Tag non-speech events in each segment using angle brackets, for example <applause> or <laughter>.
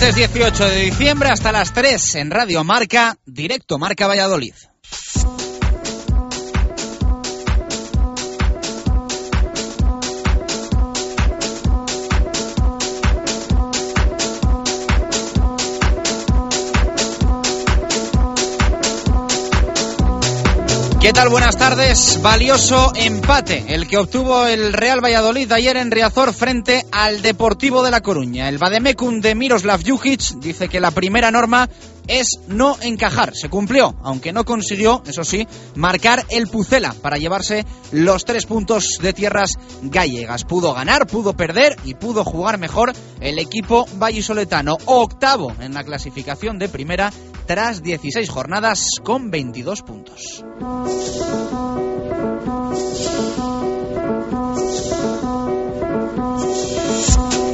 Martes 18 de diciembre hasta las 3 en Radio Marca, directo Marca Valladolid. ¿Qué tal? Buenas tardes. Valioso empate, el que obtuvo el Real Valladolid ayer en Riazor frente al Deportivo de La Coruña. El Bademecum de Miroslav Jukic dice que la primera norma es no encajar. Se cumplió, aunque no consiguió, eso sí, marcar el Pucela para llevarse los tres puntos de tierras gallegas. Pudo ganar, pudo perder y pudo jugar mejor el equipo vallisoletano. Octavo en la clasificación de primera tras 16 jornadas con 22 puntos.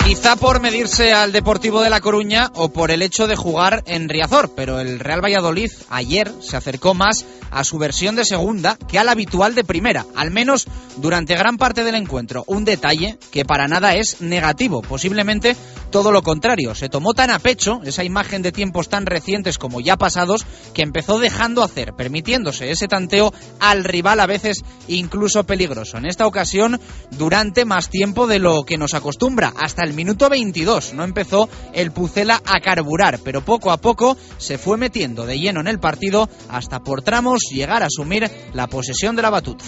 Quizá por medirse al Deportivo de La Coruña o por el hecho de jugar en Riazor, pero el Real Valladolid ayer se acercó más a su versión de segunda que a la habitual de primera, al menos durante gran parte del encuentro. Un detalle que para nada es negativo, posiblemente todo lo contrario. Se tomó tan a pecho esa imagen de tiempos tan recientes como ya pasados que empezó dejando hacer, permitiéndose ese tanteo al rival a veces incluso peligroso. En esta ocasión, durante más tiempo de lo que nos acostumbra, hasta el minuto 22 no empezó el Pucela a carburar, pero poco a poco se fue metiendo de lleno en el partido hasta por tramos llegar a asumir la posesión de la batuta.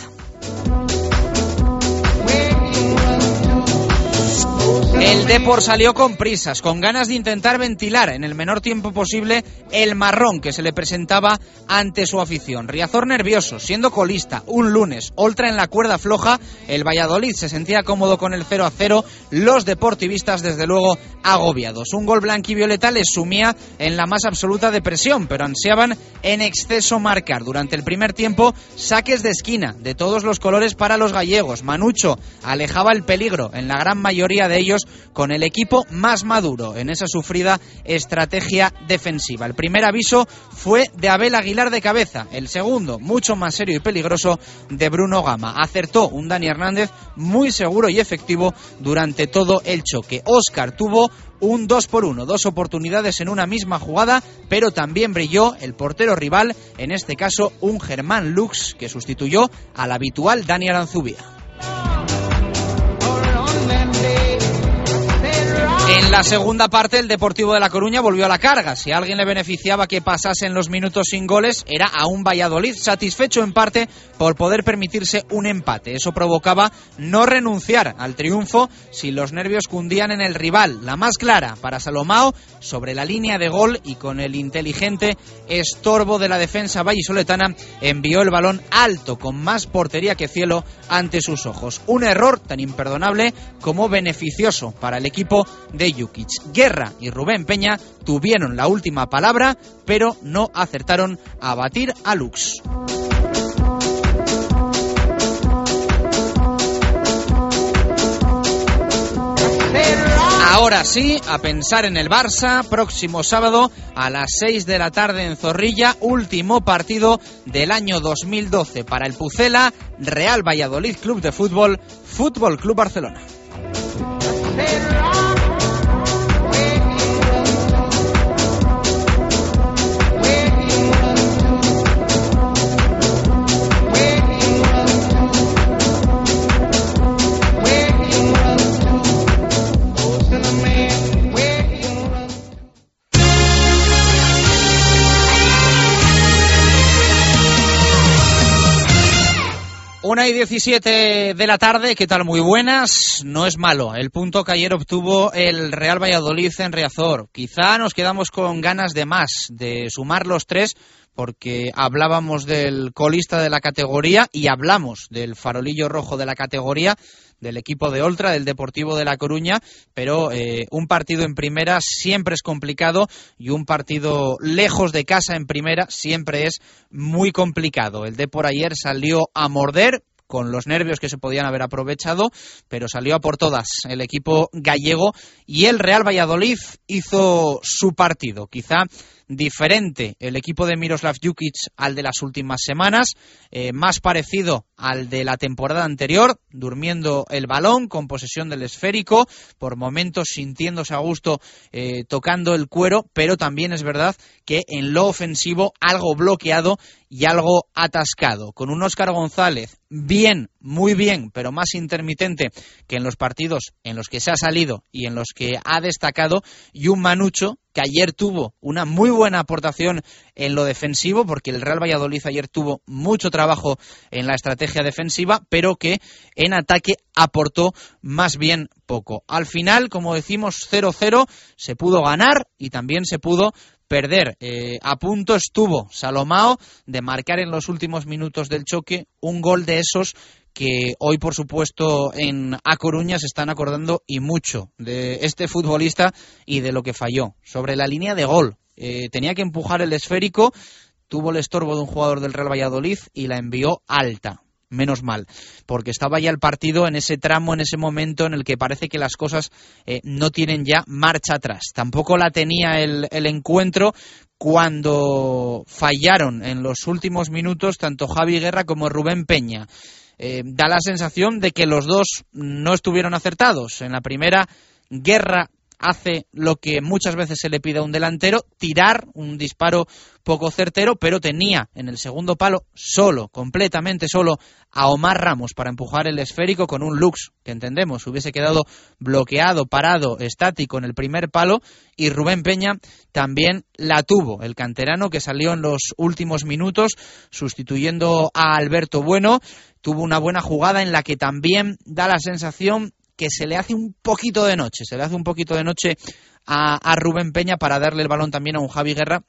El Depor salió con prisas, con ganas de intentar ventilar en el menor tiempo posible el marrón que se le presentaba ante su afición. Riazor nervioso, siendo colista, un lunes, Oltra en la cuerda floja, el Valladolid se sentía cómodo con el 0 a 0, los deportivistas desde luego agobiados. Un gol blanquivioleta les sumía en la más absoluta depresión, pero ansiaban en exceso marcar. Durante el primer tiempo, saques de esquina de todos los colores para los gallegos. Manucho alejaba el peligro en la gran mayoría de ellos con el equipo más maduro en esa sufrida estrategia defensiva. El primer aviso fue de Abel Aguilar de cabeza, el segundo, mucho más serio y peligroso, de Bruno Gama. Acertó un Dani Hernández muy seguro y efectivo durante todo el choque. Oscar tuvo un 2 por 1, dos oportunidades en una misma jugada, pero también brilló el portero rival, en este caso un Germán Lux, que sustituyó al habitual Dani Aranzubia. En la segunda parte, el Deportivo de La Coruña volvió a la carga. Si a alguien le beneficiaba que pasasen los minutos sin goles, era a un Valladolid satisfecho en parte por poder permitirse un empate. Eso provocaba no renunciar al triunfo si los nervios cundían en el rival. La más clara para Salomao sobre la línea de gol y con el inteligente estorbo de la defensa vallisoletana envió el balón alto con más portería que cielo ante sus ojos. Un error tan imperdonable como beneficioso para el equipo de Jukic. Guerra y Rubén Peña tuvieron la última palabra, pero no acertaron a batir a Lux. Ahora sí, a pensar en el Barça, próximo sábado a las 6 de la tarde en Zorrilla, último partido del año 2012 para el Pucela, Real Valladolid Club de Fútbol, Fútbol Club Barcelona. Una y 17 de la tarde, ¿qué tal? Muy buenas. No es malo el punto que ayer obtuvo el Real Valladolid en Riazor. Quizá nos quedamos con ganas de más, de sumar los tres, porque hablábamos del colista de la categoría y hablamos del farolillo rojo de la categoría del equipo de Oltra, del Deportivo de La Coruña, pero eh, un partido en primera siempre es complicado y un partido lejos de casa en primera siempre es muy complicado. El Depor ayer salió a morder, con los nervios que se podían haber aprovechado, pero salió a por todas el equipo gallego y el Real Valladolid hizo su partido. Quizá diferente el equipo de Miroslav Jukic al de las últimas semanas, eh, más parecido al de la temporada anterior, durmiendo el balón con posesión del esférico, por momentos sintiéndose a gusto eh, tocando el cuero, pero también es verdad que en lo ofensivo algo bloqueado y algo atascado, con un Óscar González bien, muy bien, pero más intermitente que en los partidos en los que se ha salido y en los que ha destacado, y un Manucho que ayer tuvo una muy buena aportación en lo defensivo, porque el Real Valladolid ayer tuvo mucho trabajo en la estrategia defensiva, pero que en ataque aportó más bien poco. Al final, como decimos, 0-0, se pudo ganar y también se pudo perder. Eh, a punto estuvo Salomao de marcar en los últimos minutos del choque un gol de esos que hoy, por supuesto, en A Coruña se están acordando y mucho de este futbolista y de lo que falló. Sobre la línea de gol, eh, tenía que empujar el esférico, tuvo el estorbo de un jugador del Real Valladolid y la envió alta menos mal, porque estaba ya el partido en ese tramo, en ese momento en el que parece que las cosas eh, no tienen ya marcha atrás. Tampoco la tenía el, encuentro cuando fallaron en los últimos minutos tanto Javi Guerra como Rubén Peña. Eh, da la sensación de que los dos no estuvieron acertados. En la primera, Guerra hace lo que muchas veces se le pide a un delantero, tirar un disparo poco certero, pero tenía en el segundo palo solo, completamente solo, a Omar Ramos para empujar el esférico con un Lux, que entendemos, hubiese quedado bloqueado, parado, estático en el primer palo, y Rubén Peña también la tuvo, el canterano que salió en los últimos minutos sustituyendo a Alberto Bueno, tuvo una buena jugada en la que también da la sensación que se le hace un poquito de noche, se le hace un poquito de noche a, a Rubén Peña para darle el balón también a un Javi Guerra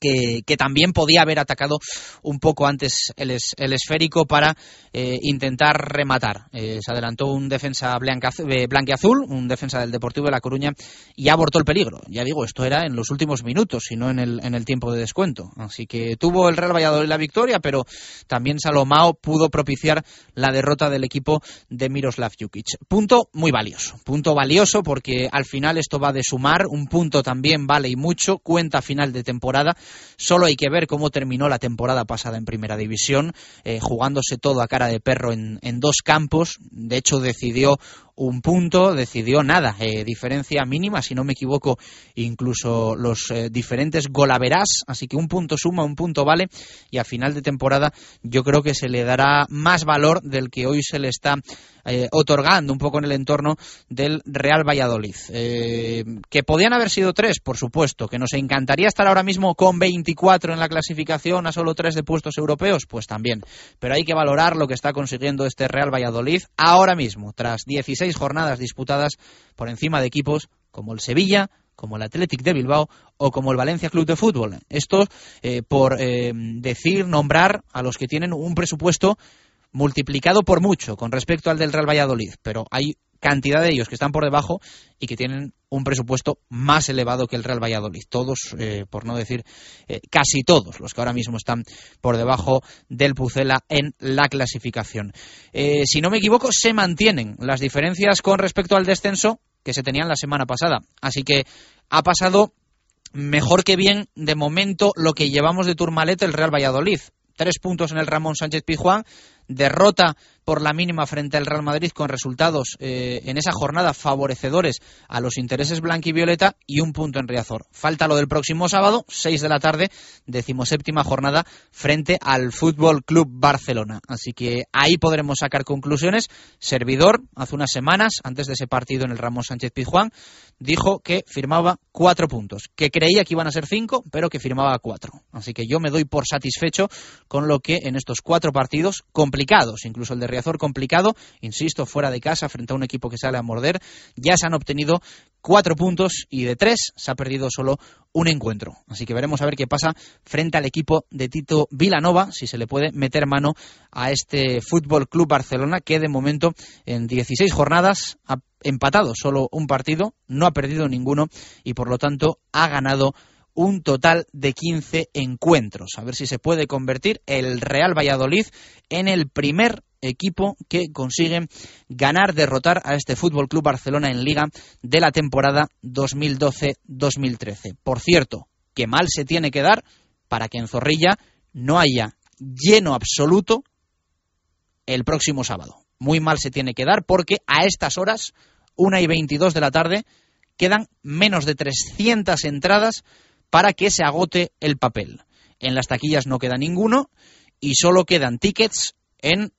que, también podía haber atacado un poco antes el, esférico para eh, intentar rematar. Eh, se adelantó un defensa eh, blanqueazul, un defensa del Deportivo de La Coruña, y abortó el peligro. Ya digo, esto era en los últimos minutos y no en el, en el tiempo de descuento. Así que tuvo el Real Valladolid la victoria, pero también Salomao pudo propiciar la derrota del equipo de Miroslav Jukic. Punto muy valioso. Punto valioso porque al final esto va de sumar. Un punto también vale y mucho. Cuenta final de temporada Solo hay que ver cómo terminó la temporada pasada en Primera División, eh, jugándose todo a cara de perro en, en dos campos. De hecho, decidió un punto, decidió nada, eh, diferencia mínima, si no me equivoco, incluso los eh, diferentes golaverás, así que un punto suma, un punto vale, y a final de temporada yo creo que se le dará más valor del que hoy se le está eh, otorgando un poco en el entorno del Real Valladolid. que podían haber sido tres, por supuesto, que nos encantaría estar ahora mismo con 24 en la clasificación a solo tres de puestos europeos, pues también, pero hay que valorar lo que está consiguiendo este Real Valladolid ahora mismo, tras 16 jornadas disputadas por encima de equipos como el Sevilla, como el Athletic de Bilbao o como el Valencia Club de Fútbol. Esto eh, por eh, decir, nombrar a los que tienen un presupuesto multiplicado por mucho con respecto al del Real Valladolid, pero hay cantidad de ellos que están por debajo y que tienen un presupuesto más elevado que el Real Valladolid. Todos, eh, por no decir eh, casi todos, los que ahora mismo están por debajo del Pucela en la clasificación. Eh, si no me equivoco, se mantienen las diferencias con respecto al descenso que se tenían la semana pasada. Así que ha pasado mejor que bien de momento lo que llevamos de Turmalet el Real Valladolid. Tres puntos en el Ramón Sánchez Pizjuán, derrota por la mínima frente al Real Madrid con resultados eh, en esa jornada favorecedores a los intereses blanquivioleta y un punto en Riazor. Falta lo del próximo sábado, 6 de la tarde, decimoséptima jornada frente al Fútbol Club Barcelona. Así que ahí podremos sacar conclusiones. Servidor, hace unas semanas, antes de ese partido en el Ramos Sánchez Pizjuán, dijo que firmaba cuatro puntos, que creía que iban a ser cinco, pero que firmaba cuatro. Así que yo me doy por satisfecho con lo que en estos cuatro partidos complicados, incluso el de Riazor complicado, insisto, fuera de casa, frente a un equipo que sale a morder, ya se han obtenido cuatro puntos y de tres se ha perdido solo un encuentro. Así que veremos a ver qué pasa frente al equipo de Tito Vilanova, si se le puede meter mano a este Fútbol Club Barcelona, que de momento en 16 jornadas ha empatado solo un partido, no ha perdido ninguno y por lo tanto ha ganado un total de 15 encuentros. A ver si se puede convertir el Real Valladolid en el primer equipo que consigue ganar, derrotar a este Fútbol Club Barcelona en Liga de la temporada 2012-2013. Por cierto, que mal se tiene que dar para que en Zorrilla no haya lleno absoluto el próximo sábado. Muy mal se tiene que dar porque a estas horas, una y 22 de la tarde, quedan menos de 300 entradas para que se agote el papel. En las taquillas no queda ninguno y solo quedan tickets en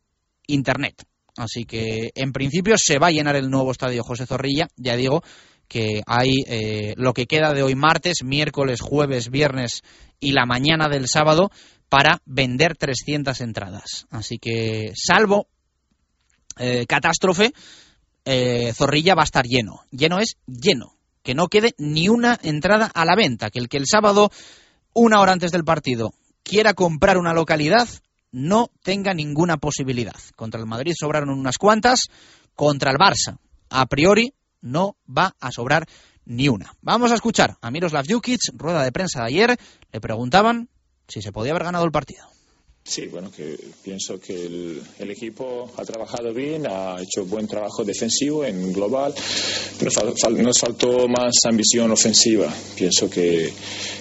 Internet. Así que en principio se va a llenar el nuevo estadio José Zorrilla. Ya digo que hay eh, lo que queda de hoy martes, miércoles, jueves, viernes y la mañana del sábado para vender 300 entradas. Así que salvo eh, catástrofe, eh, Zorrilla va a estar lleno. Lleno es lleno. Que no quede ni una entrada a la venta. Que el que el sábado, una hora antes del partido, quiera comprar una localidad, no tenga ninguna posibilidad. Contra el Madrid sobraron unas cuantas, contra el Barça, a priori, no va a sobrar ni una. Vamos a escuchar a Miroslav Jukic, rueda de prensa de ayer, le preguntaban si se podía haber ganado el partido. Sí, bueno, que pienso que el, equipo ha trabajado bien, ha hecho buen trabajo defensivo en global. Nos, faltó más ambición ofensiva. Pienso que,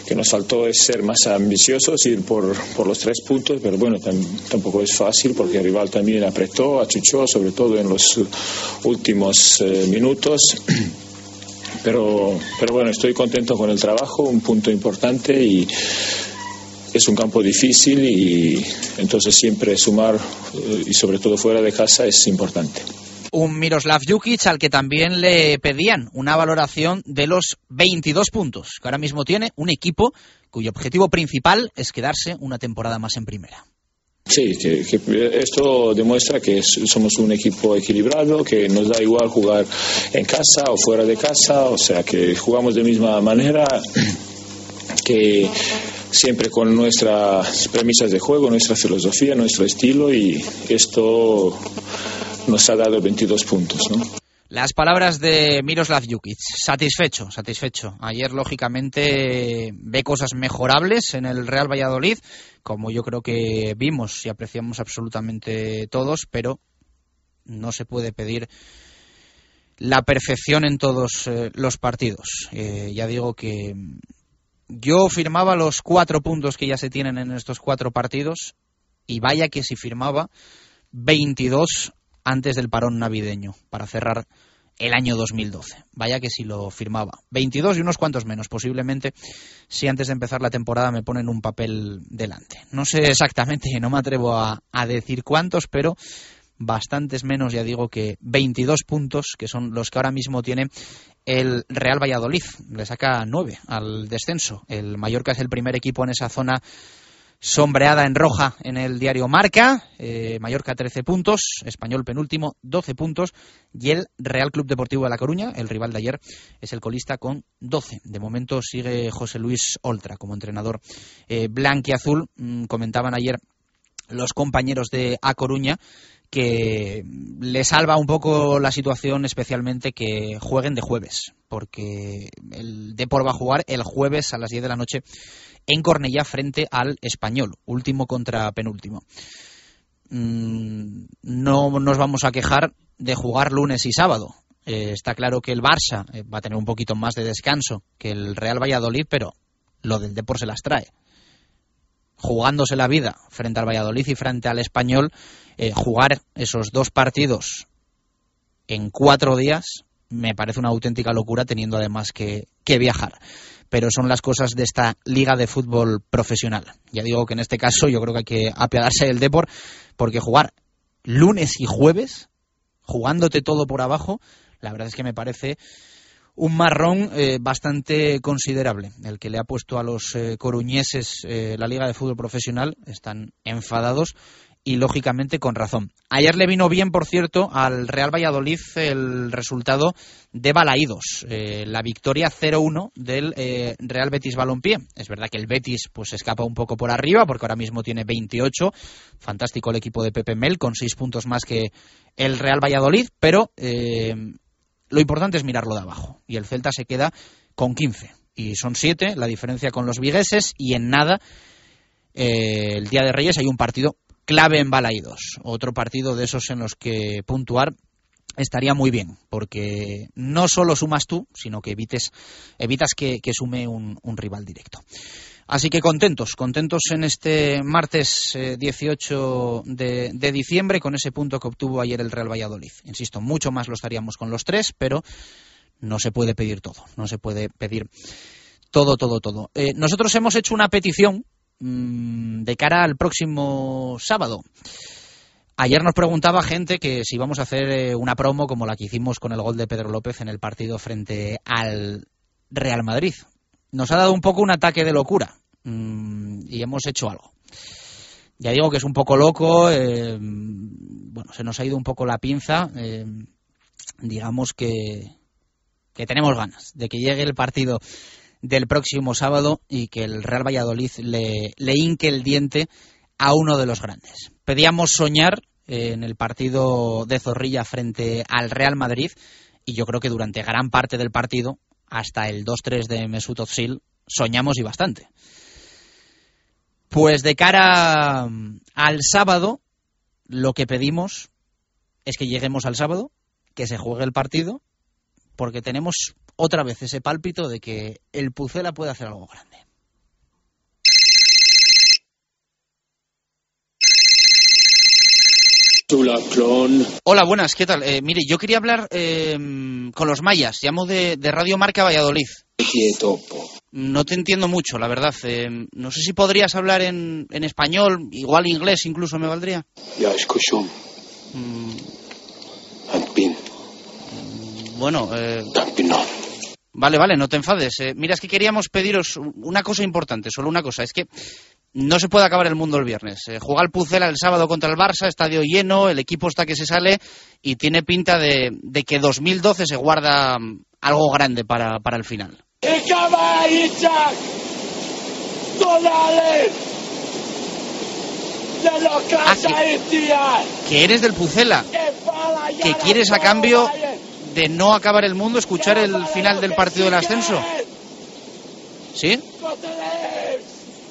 que, nos faltó ser más ambiciosos, ir por, por los tres puntos, pero bueno, tampoco es fácil porque el rival también apretó, achuchó, sobre todo en los últimos eh, minutos. <clears throat> Pero, pero bueno, estoy contento con el trabajo, un punto importante y es un campo difícil y entonces siempre sumar eh, y sobre todo fuera de casa es importante. Un Miroslav Jukic al que también le pedían una valoración de los 22 puntos que ahora mismo tiene un equipo cuyo objetivo principal es quedarse una temporada más en primera. Sí, que, esto demuestra que somos un equipo equilibrado, que nos da igual jugar en casa o fuera de casa, o sea que jugamos de misma manera, que siempre con nuestras premisas de juego, nuestra filosofía, nuestro estilo y esto nos ha dado 22 puntos. ¿no? Las palabras de Miroslav Jukic. Satisfecho, satisfecho. Ayer, lógicamente, ve cosas mejorables en el Real Valladolid, como yo creo que vimos y apreciamos absolutamente todos, pero no se puede pedir la perfección en todos eh, los partidos. Eh, ya digo que yo firmaba los cuatro puntos que ya se tienen en estos cuatro partidos y vaya que si firmaba 22 antes del parón navideño para cerrar el año 2012. Vaya que si lo firmaba. 22 y unos cuantos menos, posiblemente, si antes de empezar la temporada me ponen un papel delante. No sé exactamente, <laughs> no me atrevo a, a decir cuántos, pero bastantes menos, ya digo, que 22 puntos, que son los que ahora mismo tiene el Real Valladolid. Le saca 9 al descenso. El Mallorca es el primer equipo en esa zona sombreada en roja en el diario Marca. Eh, Mallorca 13 puntos, Español penúltimo 12 puntos y el Real Club Deportivo de La Coruña, el rival de ayer, es el colista con 12. De momento sigue José Luis Oltra como entrenador eh, blanquiazul. Mm, comentaban ayer los compañeros de A Coruña que le salva un poco la situación, especialmente que jueguen de jueves, porque el Depor va a jugar el jueves a las 10 de la noche en Cornellá frente al Español, último contra penúltimo. Mm, no nos vamos a quejar de jugar lunes y sábado. Eh, está claro que el Barça eh, va a tener un poquito más de descanso que el Real Valladolid, pero lo del Depor se las trae jugándose la vida frente al Valladolid y frente al Español, eh, jugar esos dos partidos en cuatro días me parece una auténtica locura teniendo además que, que viajar. Pero son las cosas de esta liga de fútbol profesional. Ya digo que en este caso yo creo que hay que apiadarse del Depor porque jugar lunes y jueves, jugándote todo por abajo, la verdad es que me parece un marrón eh, bastante considerable, el que le ha puesto a los eh, coruñeses eh, la Liga de Fútbol Profesional. Están enfadados y lógicamente con razón. Ayer le vino bien, por cierto, al Real Valladolid el resultado de Balaídos, la victoria 0-1 del Real Betis Balompié. Es verdad que el Betis pues escapa un poco por arriba porque ahora mismo tiene 28, fantástico el equipo de Pepe Mel con 6 puntos más que el Real Valladolid, pero lo importante es mirarlo de abajo. Y el Celta se queda con 15. Y son 7, la diferencia con los vigueses. Y en nada, eh, el Día de Reyes hay un partido clave en Balaídos. Otro partido de esos en los que puntuar estaría muy bien, porque no solo sumas tú, sino que evites, evitas que, sume un, rival directo. Así que contentos, contentos en este martes 18 eh, de, diciembre con ese punto que obtuvo ayer el Real Valladolid. Insisto, mucho más lo estaríamos con los tres, pero no se puede pedir todo, no se puede pedir todo, todo, todo. Eh, nosotros hemos hecho una petición mm, de cara al próximo sábado. Ayer nos preguntaba gente que si vamos a hacer eh, una promo como la que hicimos con el gol de Pedro López en el partido frente al Real Madrid. Nos ha dado un poco un ataque de locura mm, y hemos hecho algo. Ya digo que es un poco loco, eh, bueno, se nos ha ido un poco la pinza. Eh, digamos que, que tenemos ganas de que llegue el partido del próximo sábado y que el Real Valladolid le, le hinque el diente a uno de los grandes pedíamos soñar eh, en el partido de Zorrilla frente al Real Madrid y yo creo que durante gran parte del partido, hasta el 2-3 de Mesut Özil, soñamos y bastante. Pues de cara mm, al sábado, lo que pedimos es que lleguemos al sábado, que se juegue el partido, porque tenemos otra vez ese pálpito de que el Pucela puede hacer algo grande. Hola, buenas, ¿qué tal? Eh, mire, yo quería hablar eh, con los mayas, llamo de, Radio Marca Valladolid. No te entiendo mucho, la verdad. Eh, no sé si podrías hablar en, español, igual inglés incluso me valdría. Ya, escucho. Mm. Bueno, Vale, vale, no te enfades. mira, es que queríamos pediros una cosa importante, solo una cosa. Es que no se puede acabar el mundo el viernes. Eh, juega el Pucela el sábado contra el Barça, estadio lleno, el equipo está que se sale y tiene pinta de, que 2012 se guarda mm, algo grande para, el final. Ah, que eres del Pucela, que quieres a cambio de no acabar el mundo escuchar el final del partido del ascenso. ¿Sí?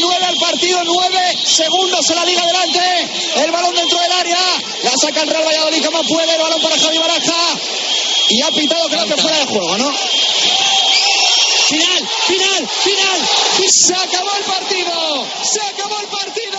nueve al partido, nueve segundos en la liga adelante. El balón dentro del área. La saca el Real Valladolid como puede. El balón para Javi Baraja. Y ha pitado creo que fuera de juego, ¿no? Final, final, final. Se acabó el partido. Se acabó el partido.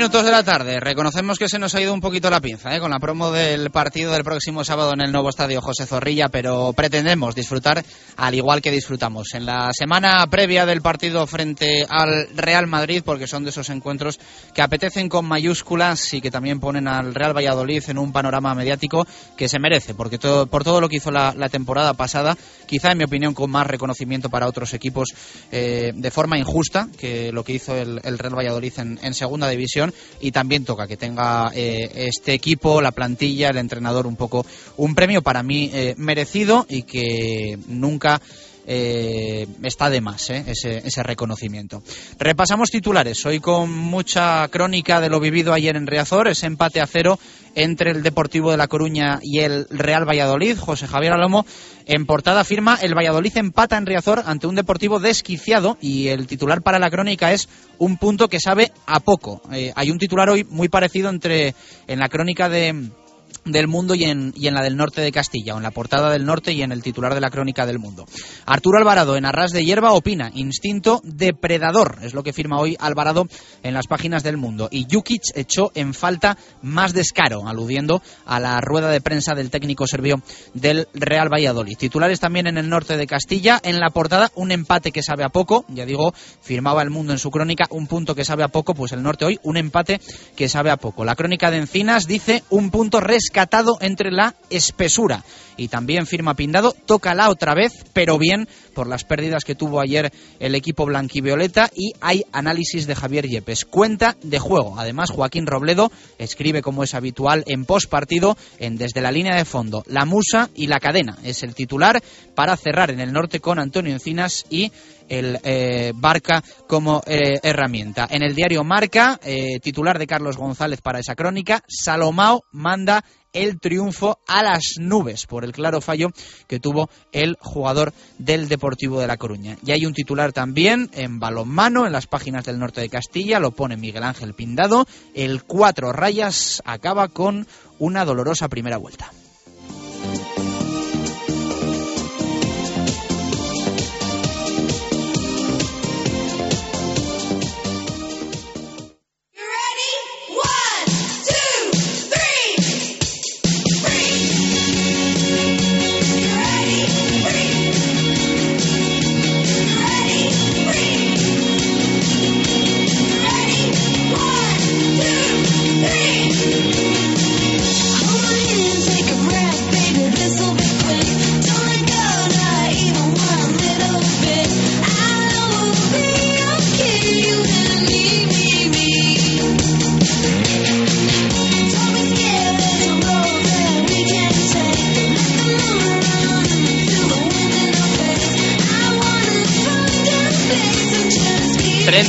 Minutos de la tarde. Reconocemos que se nos ha ido un poquito la pinza ¿eh? con la promo del partido del próximo sábado en el nuevo estadio José Zorrilla, pero pretendemos disfrutar al igual que disfrutamos en la semana previa del partido frente al Real Madrid, porque son de esos encuentros que apetecen con mayúsculas y que también ponen al Real Valladolid en un panorama mediático que se merece, porque todo, por todo lo que hizo la, temporada pasada, quizá en mi opinión con más reconocimiento para otros equipos eh, de forma injusta que lo que hizo el, Real Valladolid en, en segunda división y también toca que tenga eh, este equipo, la plantilla, el entrenador un poco un premio para mí eh, merecido y que nunca eh, está de más ¿eh? ese, reconocimiento. Repasamos titulares. Hoy con mucha crónica de lo vivido ayer en Riazor, ese empate a cero entre el Deportivo de La Coruña y el Real Valladolid. José Javier Alomo en portada firma el Valladolid empata en Riazor ante un Deportivo desquiciado y el titular para la crónica es un punto que sabe a poco. Eh, hay un titular hoy muy parecido entre en la crónica de del mundo y en, y en la del norte de Castilla, o en la portada del norte y en el titular de la crónica del mundo. Arturo Alvarado en Arras de Hierba opina, instinto depredador, es lo que firma hoy Alvarado en las páginas del mundo. Y Jukic echó en falta más descaro, aludiendo a la rueda de prensa del técnico serbio del Real Valladolid. Titulares también en el norte de Castilla, en la portada un empate que sabe a poco, ya digo, firmaba el mundo en su crónica, un punto que sabe a poco, pues el norte hoy un empate que sabe a poco. La crónica de Encinas dice un punto res rescatado entre la espesura. Y también firma Pindado, tócala otra vez, pero bien, por las pérdidas que tuvo ayer el equipo blanquivioleta. Y hay análisis de Javier Yepes. Cuenta de juego. Además, Joaquín Robledo escribe, como es habitual, en post partido, en Desde la línea de fondo, La Musa y la cadena. Es el titular para cerrar en el norte con Antonio Encinas y el eh, Barca como eh, herramienta. En el diario Marca, eh, titular de Carlos González para esa crónica, Salomao manda el triunfo a las nubes por el claro fallo que tuvo el jugador del Deportivo de La Coruña. Y hay un titular también en balonmano en las páginas del norte de Castilla, lo pone Miguel Ángel Pindado, el cuatro rayas acaba con una dolorosa primera vuelta.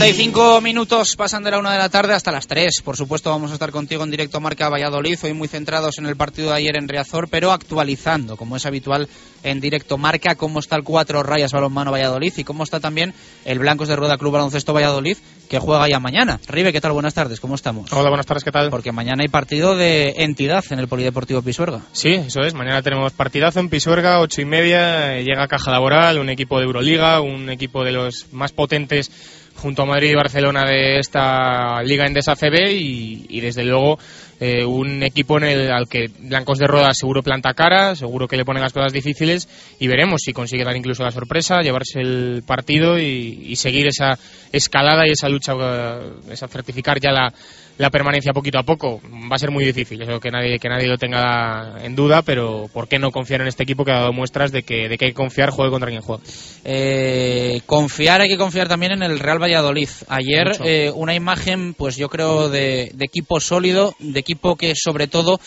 35 minutos pasan de la una de la tarde hasta las 3. Por supuesto, vamos a estar contigo en directo Marca Valladolid, hoy muy centrados en el partido de ayer en Riazor, pero actualizando, como es habitual en directo Marca, cómo está el 4 Rayas Balonmano Valladolid y cómo está también el Blancos de Rueda Club Baloncesto Valladolid, que juega ya mañana. Ribe, ¿qué tal? Buenas tardes, ¿cómo estamos? Hola, buenas tardes, ¿qué tal? Porque mañana hay partido de entidad en el Polideportivo Pisuerga. Sí, eso es, mañana tenemos partidazo en Pisuerga, ocho y media, llega Caja Laboral, un equipo de Euroliga, un equipo de los más potentes junto a Madrid y Barcelona de esta liga en CB y, y desde luego eh, un equipo en el al que Blancos de Roda seguro planta cara, seguro que le pone las cosas difíciles y veremos si consigue dar incluso la sorpresa, llevarse el partido y, seguir esa escalada y esa lucha, eh, esa certificar ya la, la permanencia poquito a poco. Va a ser muy difícil, eso que nadie, que nadie lo tenga en duda, pero ¿por qué no confiar en este equipo que ha dado muestras de que, de que hay que confiar, juegue contra quien juega? Eh, confiar, hay que confiar también en el Real Valladolid. Ayer eh, una imagen, pues yo creo, de, equipo sólido, de equipo que sobre todo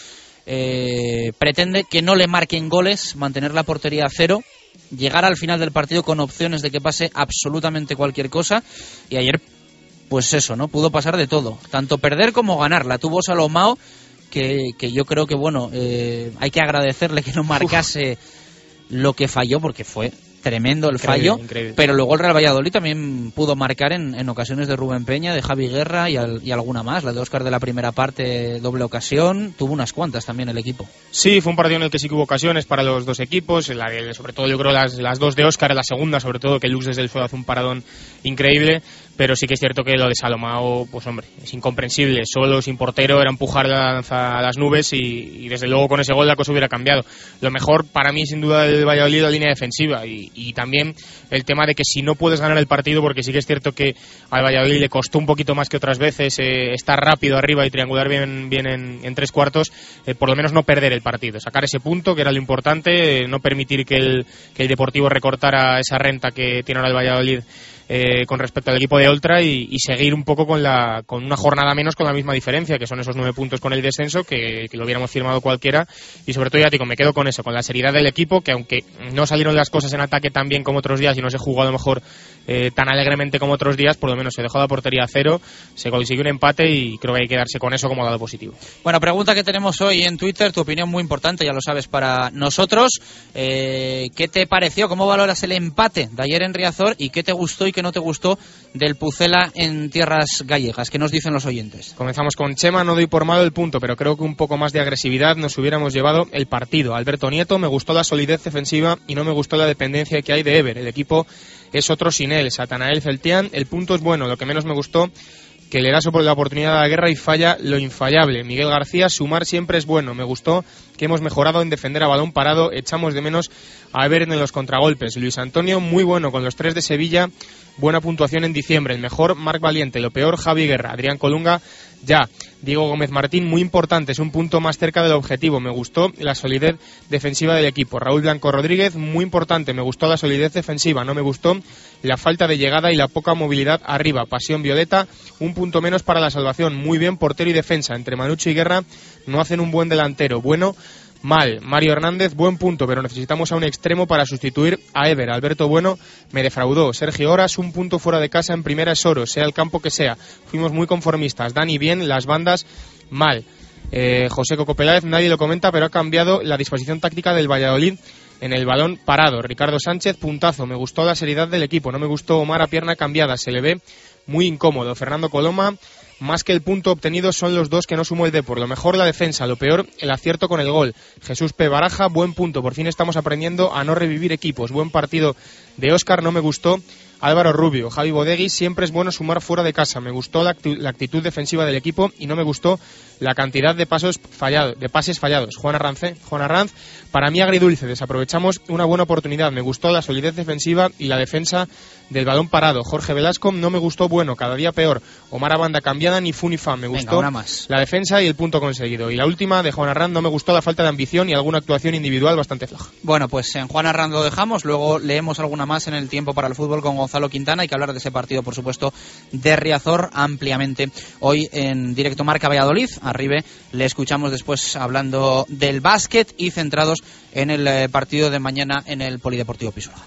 eh, pretende que no le marquen goles, mantener la portería a cero llegar al final del partido con opciones de que pase absolutamente cualquier cosa y ayer pues eso, ¿no? Pudo pasar de todo, tanto perder como ganar. La tuvo Salomao, que, que yo creo que, bueno, eh, hay que agradecerle que no marcase lo que falló, porque fue tremendo el Increíble, fallo, increíble. pero luego el Real Valladolid también pudo marcar en, en ocasiones de Rubén Peña, de Javi Guerra y, al- y alguna más. La de Oscar de la primera parte, doble ocasión, tuvo unas cuantas también el equipo. Sí, fue un partido en el que sí que hubo ocasiones para los dos equipos, la de- sobre todo yo creo las, las dos de Óscar, la segunda sobre todo, que Lux desde el suelo hace un paradón increíble, pero sí que es cierto que lo de Salomao, pues hombre, es incomprensible, solo sin portero era empujar la lanza a las nubes y, y desde luego con ese gol la cosa hubiera cambiado. Lo mejor para mí sin duda del Valladolid la línea defensiva y, y también el tema de que si no puedes ganar el partido, porque sí que es cierto que al Valladolid le costó un poquito más que otras veces eh, estar rápido arriba y triangular bien, bien en, tres cuartos, eh, por lo menos no perder el partido, sacar ese punto que era lo importante, eh, no permitir que el, que el Deportivo recortara esa renta que tiene ahora el Valladolid eh, con respecto al equipo de Oltra y, seguir un poco con la con una jornada menos con la misma diferencia que son esos nueve puntos con el descenso que, lo hubiéramos firmado cualquiera y sobre todo ya digo me quedo con eso con la seriedad del equipo que aunque no salieron las cosas en ataque tan bien como otros días y no se jugó a lo mejor eh, tan alegremente como otros días por lo menos se dejó la portería a cero se consiguió un empate y creo que hay que quedarse con eso como dado positivo Bueno, pregunta que tenemos hoy en Twitter, tu opinión muy importante, ya lo sabes, para nosotros. Eh, ¿Qué te pareció? ¿Cómo valoras el empate de ayer en Riazor? ¿Y qué te gustó y qué no te gustó del Pucela en tierras gallegas? ¿Qué nos dicen los oyentes? Comenzamos con Chema, no doy por malo el punto, pero creo que un poco más de agresividad nos hubiéramos llevado el partido. Alberto Nieto, me gustó la solidez defensiva y no me gustó la dependencia que hay de Ever. El equipo es otro sin él. Satanael Celtián, el punto es bueno. Lo que menos me gustó, que le da la oportunidad a la guerra y falla lo infallable. Miguel García, sumar siempre es bueno. Me gustó que hemos mejorado en defender a balón parado. Echamos de menos a Ever en los contragolpes. Luis Antonio, muy bueno con los tres de Sevilla. Buena puntuación en diciembre. El mejor, Marc Valiente. Lo peor, Javi Guerra. Adrián Colunga, ya. Diego Gómez Martín, muy importante. Es un punto más cerca del objetivo. Me gustó la solidez defensiva del equipo. Raúl Blanco Rodríguez, muy importante. Me gustó la solidez defensiva. No me gustó la falta de llegada y la poca movilidad arriba. Pasión Violeta, un punto menos para la salvación. Muy bien, portero y defensa. Entre Manucho y Guerra no hacen un buen delantero. Bueno, mal. Mario Hernández, buen punto, pero necesitamos a un extremo para sustituir a Ever. Alberto Bueno me defraudó. Sergio Horas, un punto fuera de casa en primera es oro, sea el campo que sea. Fuimos muy conformistas. Dani bien, las bandas mal. Eh, José Coco Peláez, nadie lo comenta, pero ha cambiado la disposición táctica del Valladolid en el balón parado. Ricardo Sánchez, puntazo. Me gustó la seriedad del equipo. No me gustó Omar a pierna cambiada. Se le ve muy incómodo. Fernando Coloma, más que el punto obtenido son los dos que no sumó el Depor. Lo mejor la defensa, lo peor el acierto con el gol. Jesús P. Baraja, buen punto. Por fin estamos aprendiendo a no revivir equipos. Buen partido de Óscar, no me gustó. Álvaro Rubio, Javi Bodegui, siempre es bueno sumar fuera de casa. Me gustó la actitud defensiva del equipo y no me gustó la cantidad de pasos fallados, de pases fallados. Juan Arranz. Juan Arranz, para mí agridulce, desaprovechamos una buena oportunidad. Me gustó la solidez defensiva y la defensa del balón parado. Jorge Velasco no me gustó bueno, cada día peor. Omar a banda cambiada ni fu ni fa. Me Venga, gustó una más. la defensa y el punto conseguido. Y la última de Juan Arranz no me gustó la falta de ambición y alguna actuación individual bastante floja. Bueno, pues en Juan Arrando lo dejamos, luego leemos alguna más en el tiempo para el fútbol con Gonzalo Quintana. Hay que hablar de ese partido, por supuesto, de Riazor ampliamente hoy en directo Marca Valladolid. Arriba le escuchamos después hablando del básquet y centrados en el eh, partido de mañana en el Polideportivo Pisuerga.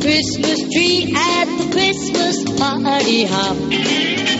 Christmas tree at Christmas party.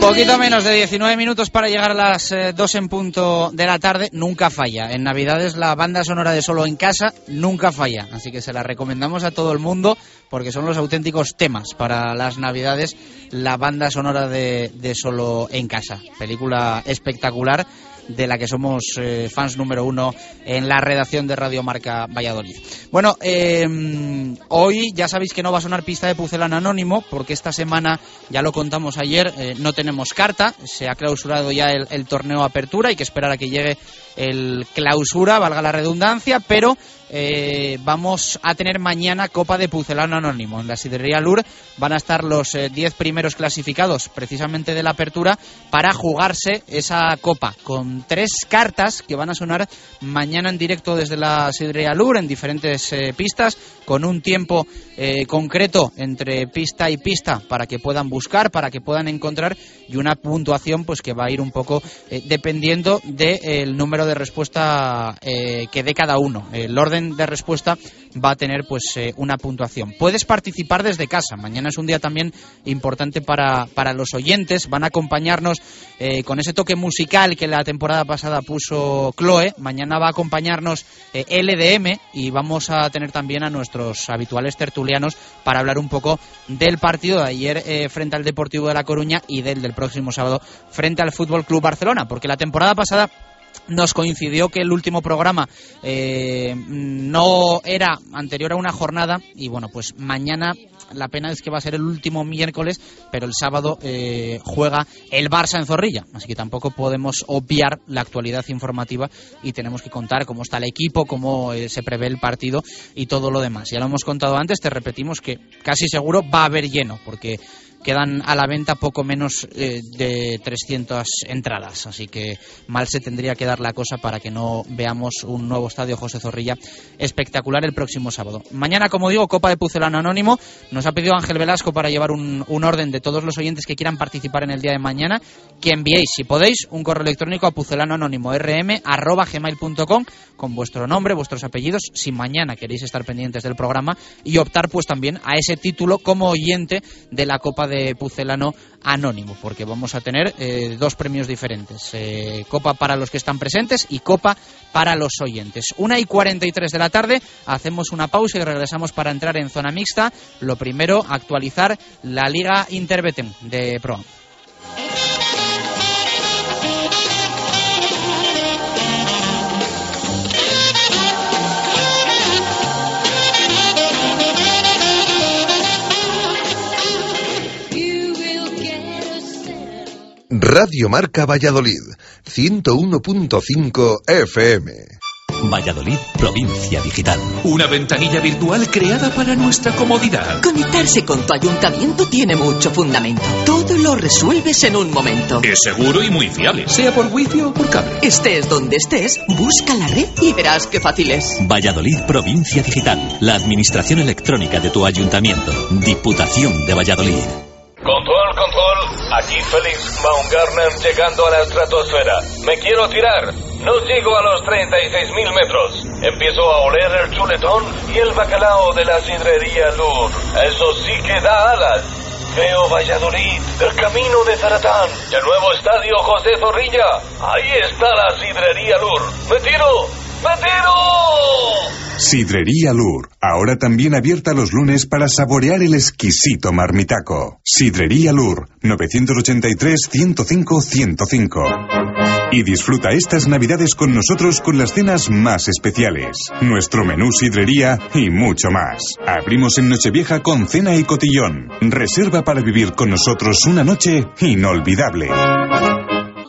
Poquito menos de 19 minutos para llegar a las 2 en punto de la tarde. Nunca falla. En Navidades la banda sonora de Solo en Casa nunca falla. Así que se la recomendamos a todo el mundo porque son los auténticos temas para las Navidades. La banda sonora de, de Solo en Casa. Película espectacular de la que somos eh, fans número uno en la redacción de Radio Marca Valladolid. Bueno, eh, hoy ya sabéis que no va a sonar pista de Pucelana Anónimo, porque esta semana, ya lo contamos ayer, eh, no tenemos carta, se ha clausurado ya el, el torneo Apertura, hay que esperar a que llegue el clausura, valga la redundancia, pero eh, vamos a tener mañana Copa de Pucelano Anónimo. En la Sidrería Lur van a estar los 10 eh, primeros clasificados precisamente de la apertura para jugarse esa copa con tres cartas que van a sonar mañana en directo desde la Sidrería Lur en diferentes eh, pistas con un tiempo concreto entre pista y pista para que puedan buscar, para que puedan encontrar y una puntuación pues que va a ir un poco dependiendo del número de respuesta que dé cada uno. El orden de respuesta va a tener pues eh, una puntuación. Puedes participar desde casa. Mañana es un día también importante para, para los oyentes. Van a acompañarnos eh, con ese toque musical que la temporada pasada puso Chloe. Mañana va a acompañarnos eh, LDM y vamos a tener también a nuestros habituales tertulianos para hablar un poco del partido de ayer frente al Deportivo de La Coruña y del del próximo sábado frente al Fútbol Club Barcelona. Porque la temporada pasada nos coincidió que el último programa eh, no era anterior a una jornada y bueno, pues mañana la pena es que va a ser el último miércoles, pero el sábado eh, juega el Barça en Zorrilla, así que tampoco podemos obviar la actualidad informativa y tenemos que contar cómo está el equipo, cómo eh, se prevé el partido y todo lo demás. Ya lo hemos contado antes, te repetimos que casi seguro va a haber lleno, porque quedan a la venta poco menos eh, de 300 entradas, así que mal se tendría que dar la cosa para que no veamos un nuevo estadio José Zorrilla espectacular el próximo sábado. Mañana, como digo, Copa de Pucelano Anónimo. Nos ha pedido Ángel Velasco para llevar un, orden de todos los oyentes que quieran participar en el día de mañana, que enviéis, si podéis, un correo electrónico a pucelano anónimo rm con vuestro nombre, vuestros apellidos, si mañana queréis estar pendientes del programa y optar pues también a ese título como oyente de la Copa de Pucelano Anónimo, porque vamos a tener eh, dos premios diferentes, eh, Copa para los que están presentes y Copa para los oyentes. Una y 43 de la tarde, hacemos una pausa y regresamos para entrar en zona mixta. Lo primero, actualizar la Liga Interbeten de Pro. Radio Marca Valladolid, 101.5 FM. Valladolid, provincia digital. Una ventanilla virtual creada para nuestra comodidad. Conectarse con tu ayuntamiento tiene mucho fundamento. Todo lo resuelves en un momento. Es seguro y muy fiable, sea por wifi o por cable. Estés donde estés, busca la red y verás qué fácil es. Valladolid, provincia digital. La administración electrónica de tu ayuntamiento. Diputación de Valladolid. Control, control. Aquí Félix Baumgartner llegando a la estratosfera. Me quiero tirar. No llego a los 36.000 metros. Empiezo a oler el chuletón y el bacalao de la sidrería Lur. Eso sí que da alas. Veo Valladolid, el camino de Zaratán el nuevo estadio José Zorrilla. Ahí está la sidrería Lur. ¡Me tiro! ¡Me tiro! Sidrería Lur, ahora también abierta los lunes para saborear el exquisito marmitaco. Sidrería Lur, 983-105-105. Y disfruta estas navidades con nosotros con las cenas más especiales, nuestro menú sidrería y mucho más. Abrimos en Nochevieja con cena y cotillón. Reserva para vivir con nosotros una noche inolvidable.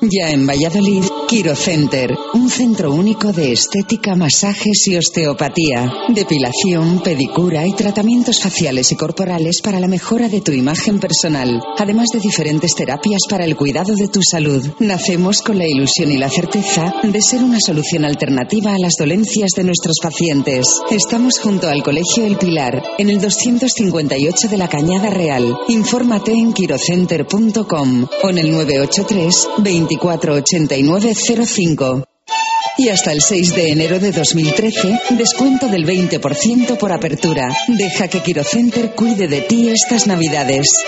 Ya en Valladolid, Quiro Center, un centro único de estética, masajes y osteopatía, depilación, pedicura y tratamientos faciales y corporales para la mejora de tu imagen personal, además de diferentes terapias para el cuidado de tu salud. Nacemos con la ilusión y la certeza de ser una solución alternativa a las dolencias de nuestros pacientes. Estamos junto al Colegio El Pilar, en el 258 de la Cañada Real. Infórmate en quirocenter.com o en el 983 20 248905. Y hasta el 6 de enero de 2013, descuento del 20% por apertura. Deja que Quirocenter cuide de ti estas Navidades.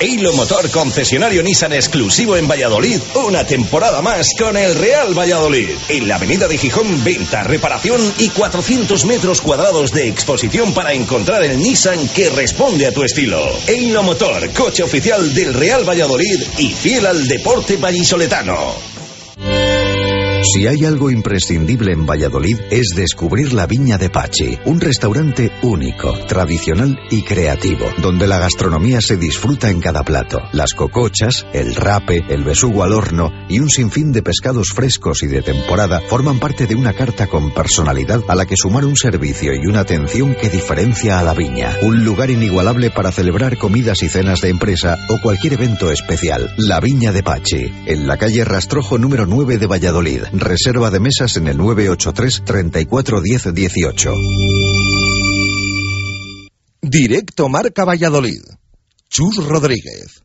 Eilo Motor concesionario Nissan exclusivo en Valladolid, una temporada más con el Real Valladolid. En la avenida de Gijón, venta, reparación y 400 metros cuadrados de exposición para encontrar el Nissan que responde a tu estilo. Eilo Motor, coche oficial del Real Valladolid y fiel al deporte vallisoletano. Si hay algo imprescindible en Valladolid es descubrir la Viña de Pachi, un restaurante único, tradicional y creativo, donde la gastronomía se disfruta en cada plato. Las cocochas, el rape, el besugo al horno y un sinfín de pescados frescos y de temporada forman parte de una carta con personalidad a la que sumar un servicio y una atención que diferencia a la viña. Un lugar inigualable para celebrar comidas y cenas de empresa o cualquier evento especial. La Viña de Pachi, en la calle Rastrojo número 9 de Valladolid. Reserva de mesas en el 983 34 10 18. Directo Marca Valladolid. Chus Rodríguez.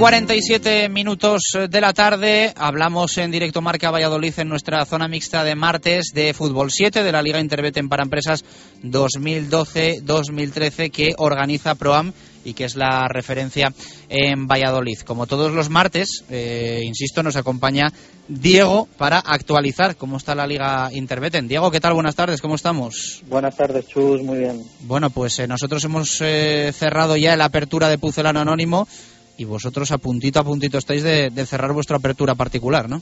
47 minutos de la tarde, hablamos en directo Marca Valladolid en nuestra zona mixta de martes de Fútbol 7 de la Liga Interbeten para Empresas 2012-2013 que organiza ProAm y que es la referencia en Valladolid. Como todos los martes, eh, insisto, nos acompaña Diego para actualizar cómo está la Liga Interbeten. Diego, ¿qué tal? Buenas tardes, ¿cómo estamos? Buenas tardes, Chus, muy bien. Bueno, pues eh, nosotros hemos eh, cerrado ya la apertura de Pucelano Anónimo y vosotros a puntito a puntito estáis de, de cerrar vuestra apertura particular, ¿no?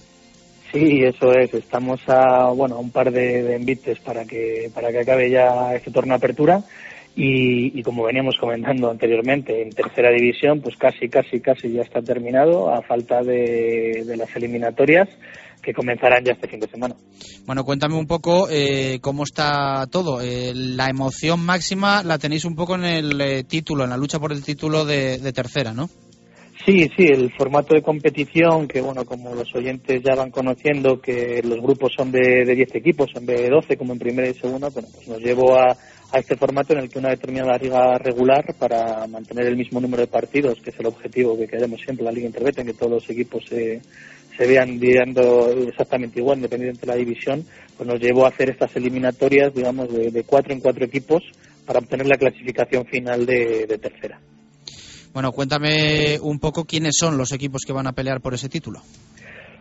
Sí, eso es. Estamos a bueno a un par de, de envites para que para que acabe ya este torneo de apertura y, y, como veníamos comentando anteriormente en tercera división, pues casi casi casi ya está terminado a falta de, de las eliminatorias que comenzarán ya este fin de semana. Bueno, cuéntame un poco eh, cómo está todo. Eh, la emoción máxima la tenéis un poco en el eh, título, en la lucha por el título de, de tercera, ¿no? Sí, sí, el formato de competición, que bueno, como los oyentes ya van conociendo, que los grupos son de, de 10 equipos en vez de 12, como en primera y segunda, bueno, pues nos llevó a, a este formato en el que una determinada liga regular, para mantener el mismo número de partidos, que es el objetivo que queremos siempre, la Liga Interbeten, que todos los equipos se, se vean viendo exactamente igual, independiente de la división, pues nos llevó a hacer estas eliminatorias, digamos, de, de cuatro en cuatro equipos para obtener la clasificación final de tercera. Bueno, cuéntame un poco quiénes son los equipos que van a pelear por ese título.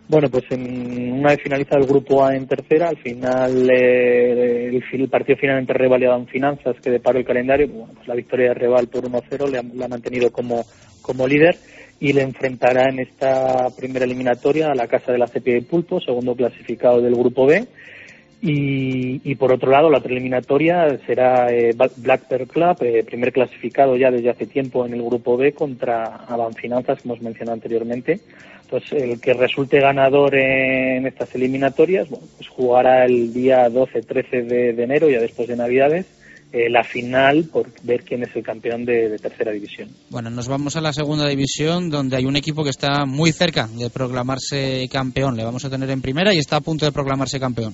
Bueno, pues en, una vez finalizado el grupo A en tercera, al final eh, el, partido final entre Reval y Adam Finanzas, que deparó el calendario, bueno, pues la victoria de Reval por 1-0 le, ha, mantenido como, como líder y le enfrentará en esta primera eliminatoria a la casa de la CP de Pulpo, segundo clasificado del grupo B. Y, y, por otro lado, la otra eliminatoria será eh, Black Bear Club, eh, primer clasificado ya desde hace tiempo en el grupo B contra Avan Finanzas, que hemos mencionado anteriormente. Entonces, el que resulte ganador en estas eliminatorias, bueno, pues jugará el día 12-13 de, de, enero, ya después de Navidades, eh, la final por ver quién es el campeón de, tercera división. Bueno, nos vamos a la segunda división, donde hay un equipo que está muy cerca de proclamarse campeón. Le vamos a tener en primera y está a punto de proclamarse campeón.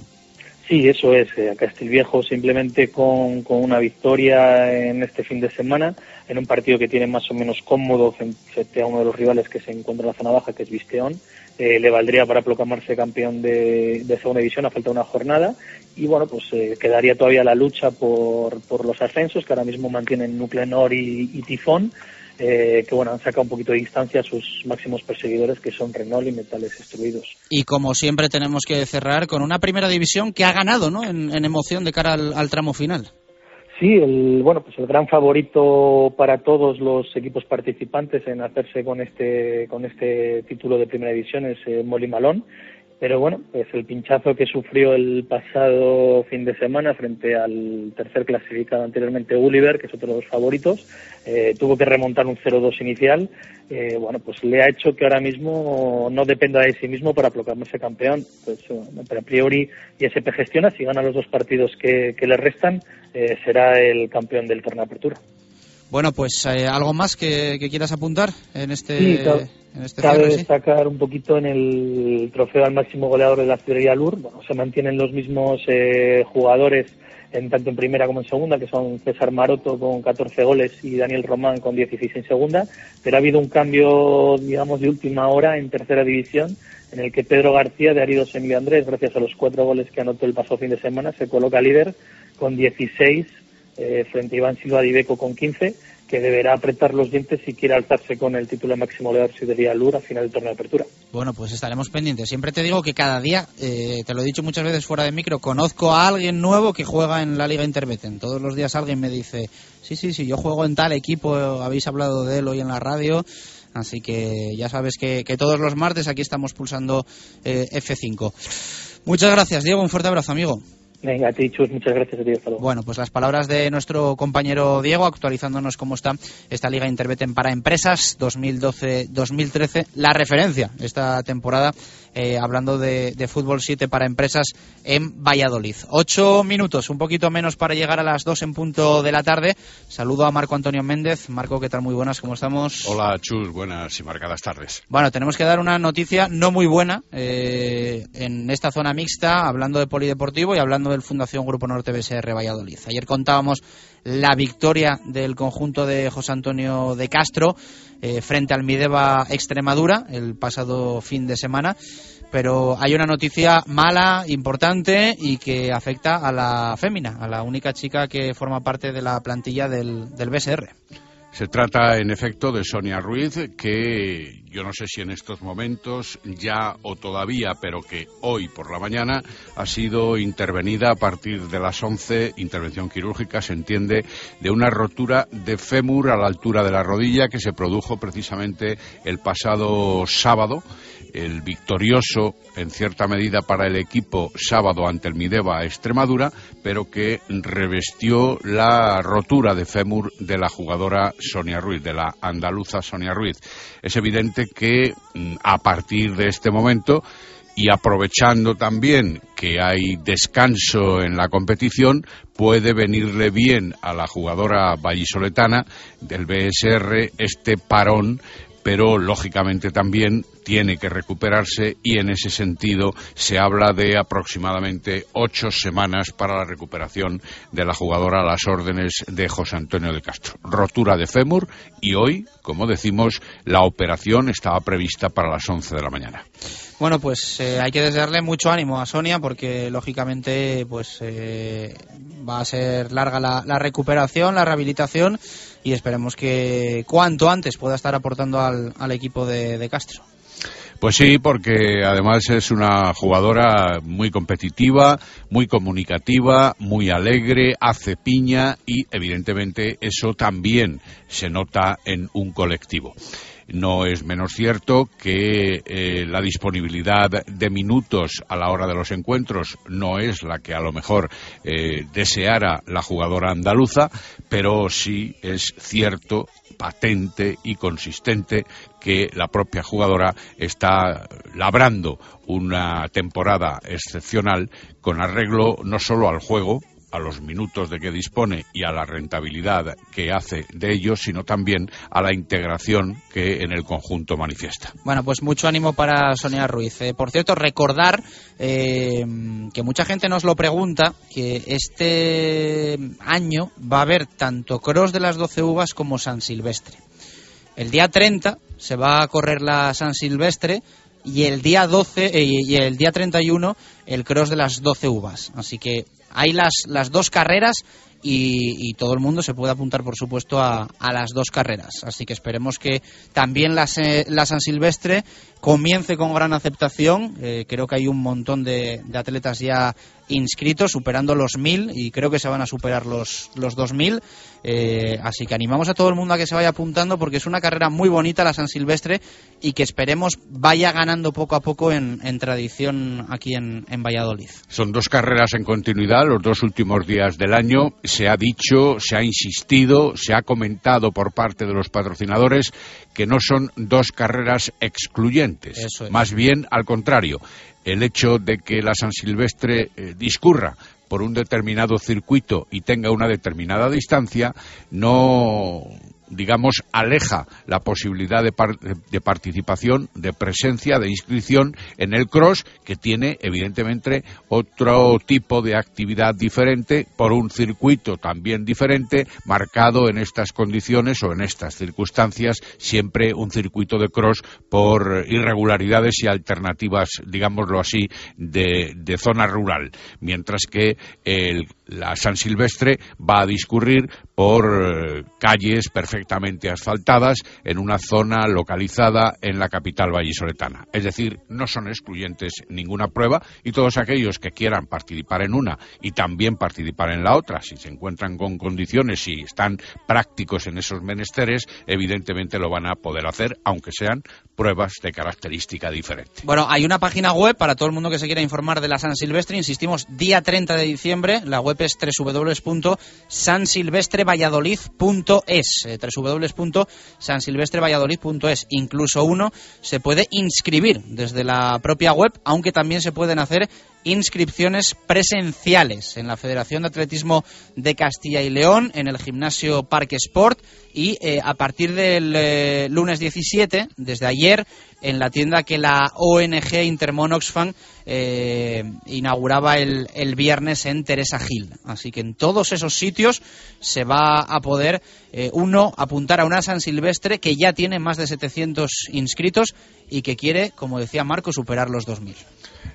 Sí, eso es. Eh, Castilviejo simplemente con, una victoria en este fin de semana, en un partido que tiene más o menos cómodo frente a uno de los rivales que se encuentra en la zona baja, que es Visteón, eh, le valdría para proclamarse campeón de, de, segunda división a falta de una jornada. Y bueno, pues eh, quedaría todavía la lucha por, por los ascensos, que ahora mismo mantienen Nuclenor y, y Tifón eh, que bueno, han sacado un poquito de distancia a sus máximos perseguidores que son Renault y Metales Destruidos. Y como siempre tenemos que cerrar con una primera división que ha ganado ¿no? en, en emoción de cara al, al, tramo final. Sí, el, bueno, pues el gran favorito para todos los equipos participantes en hacerse con este, con este título de primera división es eh, Molly Malón pero bueno, pues el pinchazo que sufrió el pasado fin de semana frente al tercer clasificado anteriormente, Gulliver, que es otro de los favoritos, eh, tuvo que remontar un 0-2 inicial. Eh, bueno, pues le ha hecho que ahora mismo no dependa de sí mismo para proclamarse campeón. Pues, pero a priori, ISP gestiona, si gana los dos partidos que, le restan, eh, será el campeón del torneo apertura. Bueno, pues eh, algo más que, que quieras apuntar en este, Sí, cabe, en este cabe cierre, sí? destacar un poquito en el trofeo al máximo goleador de la Ciudadela Lur. Bueno, se mantienen los mismos eh, jugadores en tanto en primera como en segunda, que son César Maroto con 14 goles y Daniel Román con 16 en segunda, pero ha habido un cambio, digamos, de última hora en tercera división, en el que Pedro García de Aridos Emilio Andrés, gracias a los cuatro goles que anotó el pasado fin de semana, se coloca líder con 16 eh, frente a Iván Silva de Ibeco con 15, que deberá apretar los dientes si quiere alzarse con el título de máximo goleador Sidería Lur a final del torneo de apertura. Bueno, pues estaremos pendientes. Siempre te digo que cada día, eh, te lo he dicho muchas veces fuera de micro, conozco a alguien nuevo que juega en la Liga Interbeten. Todos los días alguien me dice, sí, sí, sí, yo juego en tal equipo, habéis hablado de él hoy en la radio. Así que ya sabes que, que todos los martes aquí estamos pulsando eh, F5. Muchas gracias, Diego. Un fuerte abrazo, amigo. Venga, a ti, muchas gracias a ti. Bueno, pues las palabras de nuestro compañero Diego, actualizándonos cómo está esta Liga Interbeten para Empresas 2012-2013, la referencia esta temporada, eh, hablando de, de Fútbol 7 para Empresas en Valladolid. Ocho minutos, un poquito menos para llegar a las dos en punto de la tarde. Saludo a Marco Antonio Méndez. Marco, ¿qué tal? Muy buenas, ¿cómo estamos? Hola, Chus, buenas y marcadas tardes. Bueno, tenemos que dar una noticia no muy buena eh, en esta zona mixta, hablando de polideportivo y hablando del Fundación Grupo Norte BSR Valladolid. Ayer contábamos la victoria del conjunto de José Antonio de Castro eh, frente al Mideva Extremadura el pasado fin de semana. Pero hay una noticia mala, importante y que afecta a la fémina, a la única chica que forma parte de la plantilla del, del BSR. Se trata, en efecto, de Sonia Ruiz, que yo no sé si en estos momentos ya o todavía, pero que hoy por la mañana ha sido intervenida a partir de las 11, intervención quirúrgica, se entiende, de una rotura de fémur a la altura de la rodilla que se produjo precisamente el pasado sábado el victorioso en cierta medida para el equipo sábado ante el Mideva Extremadura, pero que revestió la rotura de fémur de la jugadora Sonia Ruiz, de la andaluza Sonia Ruiz. Es evidente que mm, a partir de este momento y aprovechando también que hay descanso en la competición, puede venirle bien a la jugadora vallisoletana del BSR este parón pero lógicamente también tiene que recuperarse y en ese sentido se habla de aproximadamente ocho semanas para la recuperación de la jugadora a las órdenes de José Antonio de Castro. Rotura de fémur y hoy, como decimos, la operación estaba prevista para las 11 de la mañana. Bueno, pues eh, hay que desearle mucho ánimo a Sonia porque lógicamente pues eh, va a ser larga la, la, recuperación, la rehabilitación y esperemos que cuanto antes pueda estar aportando al, al equipo de, de Castro. Pues sí, porque además es una jugadora muy competitiva, muy comunicativa, muy alegre, hace piña y evidentemente eso también se nota en un colectivo. No es menos cierto que eh, la disponibilidad de minutos a la hora de los encuentros no es la que a lo mejor eh, deseara la jugadora andaluza, pero sí es cierto patente y consistente que la propia jugadora está labrando una temporada excepcional con arreglo no solo al juego, a los minutos de que dispone y a la rentabilidad que hace de ellos, sino también a la integración que en el conjunto manifiesta. Bueno, pues mucho ánimo para Sonia Ruiz. Eh, por cierto, recordar eh, que mucha gente nos lo pregunta, que este año va a haber tanto Cross de las 12 uvas como San Silvestre. El día 30 se va a correr la San Silvestre y el día 12 eh, y el día 31 el cross de las 12 uvas. Así que hay las, las dos carreras y, todo el mundo se puede apuntar, por supuesto, a, a las dos carreras. Así que esperemos que también la, la San Silvestre comience con gran aceptación. Eh, creo que hay un montón de, atletas ya inscritos, superando los mil y creo que se van a superar los, los dos mil. Eh, así que animamos a todo el mundo a que se vaya apuntando porque es una carrera muy bonita la San Silvestre y que esperemos vaya ganando poco a poco en, en tradición aquí en, en Valladolid. Son dos carreras en continuidad los dos últimos días del año se ha dicho, se ha insistido, se ha comentado por parte de los patrocinadores que no son dos carreras excluyentes. Eso es. Más bien al contrario. El hecho de que la San Silvestre eh, discurra por un determinado circuito y tenga una determinada distancia no digamos, aleja la posibilidad de, par- de participación, de presencia, de inscripción en el cross, que tiene, evidentemente, otro tipo de actividad diferente por un circuito también diferente, marcado en estas condiciones o en estas circunstancias, siempre un circuito de cross por irregularidades y alternativas, digámoslo así, de, de zona rural. Mientras que la San Silvestre va a discurrir por eh, calles perfectamente asfaltadas en una zona localizada en la capital vallisoletana. Es decir, no son excluyentes ninguna prueba y todos aquellos que quieran participar en una y también participar en la otra, si se encuentran con condiciones y están prácticos en esos menesteres, evidentemente lo van a poder hacer, aunque sean pruebas de característica diferente. Bueno, hay una página web para todo el mundo que se quiera informar de la San Silvestre. Insistimos, día 30 de diciembre. La web es www.sansilvestrevalladolid.es. www.sansilvestrevalladolid.es. Incluso uno se puede inscribir desde la propia web, aunque también se pueden hacer inscripciones presenciales en la Federación de Atletismo de Castilla y León, en el gimnasio Parque Sport y eh, a partir del eh, lunes 17, desde ayer, en la tienda que la ONG Intermon Oxfam eh, inauguraba el, el viernes en Teresa Gil. Así que en todos esos sitios se va a poder eh, uno apuntar a una San Silvestre que ya tiene más de 700 inscritos y que quiere, como decía Marco, superar los 2.000.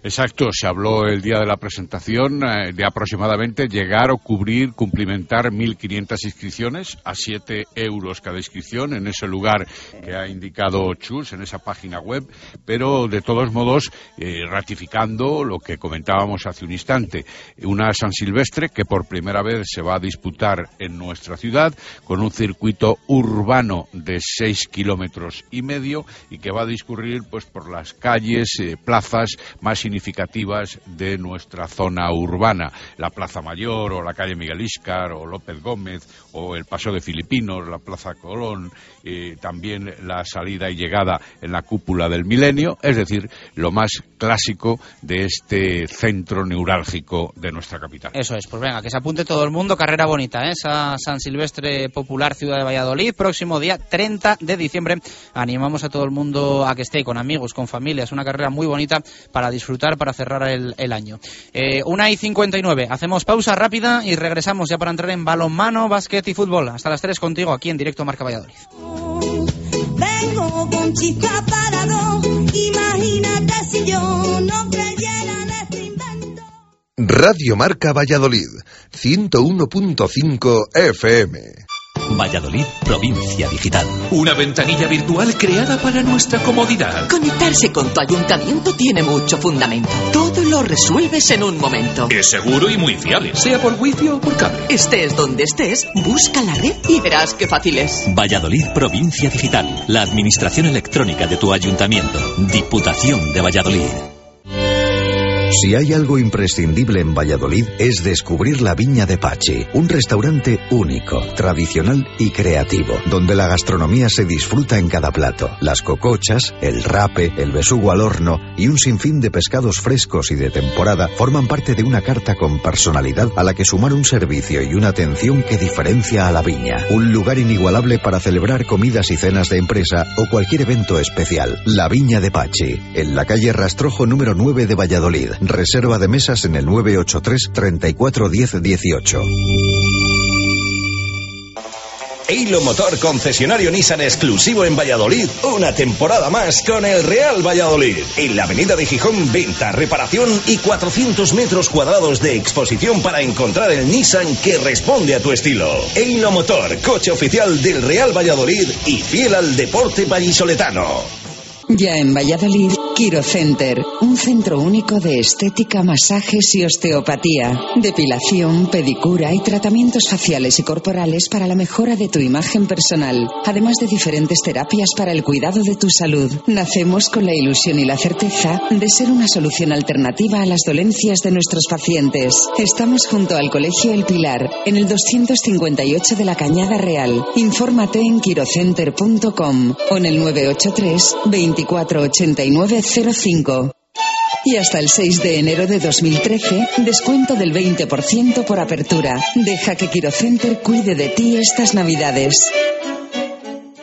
Exacto, se habló el día de la presentación eh, de aproximadamente llegar o cubrir, cumplimentar 1.500 inscripciones a 7 euros cada inscripción en ese lugar que ha indicado Chus, en esa página web, pero de todos modos eh, ratificando lo que comentábamos hace un instante, una San Silvestre que por primera vez se va a disputar en nuestra ciudad con un circuito urbano de 6 kilómetros y medio y que va a discurrir pues por las calles, eh, plazas más significativas de nuestra zona urbana, la Plaza Mayor o la calle Miguel Íscar o López Gómez el Paso de Filipinos, la Plaza Colón, eh, también la salida y llegada en la cúpula del milenio, es decir, lo más clásico de este centro neurálgico de nuestra capital. Eso es, pues venga, que se apunte todo el mundo, carrera bonita, ¿eh? esa San Silvestre Popular Ciudad de Valladolid, próximo día 30 de diciembre. Animamos a todo el mundo a que esté con amigos, con familias, una carrera muy bonita para disfrutar, para cerrar el, el año. Eh, una y 59, hacemos pausa rápida y regresamos ya para entrar en balonmano, básquet y fútbol. Hasta las 3 contigo aquí en directo Marca Valladolid. Vengo con chispa para dos. Imagínate si yo no creyera en este invento. Radio Marca Valladolid, 101.5 FM. Valladolid, provincia digital. Una ventanilla virtual creada para nuestra comodidad. Conectarse con tu ayuntamiento tiene mucho fundamento. Todo lo resuelves en un momento. Es seguro y muy fiable, sea por wifi o por cable. Estés donde estés, busca la red y verás qué fácil es. Valladolid, provincia digital. La administración electrónica de tu ayuntamiento. Diputación de Valladolid. Si hay algo imprescindible en Valladolid es descubrir la Viña de Pachi, un restaurante único, tradicional y creativo, donde la gastronomía se disfruta en cada plato. Las cocochas, el rape, el besugo al horno y un sinfín de pescados frescos y de temporada forman parte de una carta con personalidad a la que sumar un servicio y una atención que diferencia a la Viña. Un lugar inigualable para celebrar comidas y cenas de empresa o cualquier evento especial. La Viña de Pachi, en la calle Rastrojo número 9 de Valladolid. Reserva de mesas en el 983 34 10 18. Eilo Motor, concesionario Nissan exclusivo en Valladolid, una temporada más con el Real Valladolid. En la avenida de Gijón, venta, reparación y 400 metros cuadrados de exposición para encontrar el Nissan que responde a tu estilo. Eilo Motor, coche oficial del Real Valladolid y fiel al deporte vallisoletano. Ya en Valladolid, Quirocenter, un centro único de estética, masajes y osteopatía, depilación, pedicura y tratamientos faciales y corporales para la mejora de tu imagen personal, además de diferentes terapias para el cuidado de tu salud. Nacemos con la ilusión y la certeza de ser una solución alternativa a las dolencias de nuestros pacientes. Estamos junto al Colegio El Pilar, en el 258 de la Cañada Real. Infórmate en quirocenter.com o en el 983 248905. Y hasta el 6 de enero de 2013, descuento del 20% por apertura. Deja que Quirocenter cuide de ti estas navidades.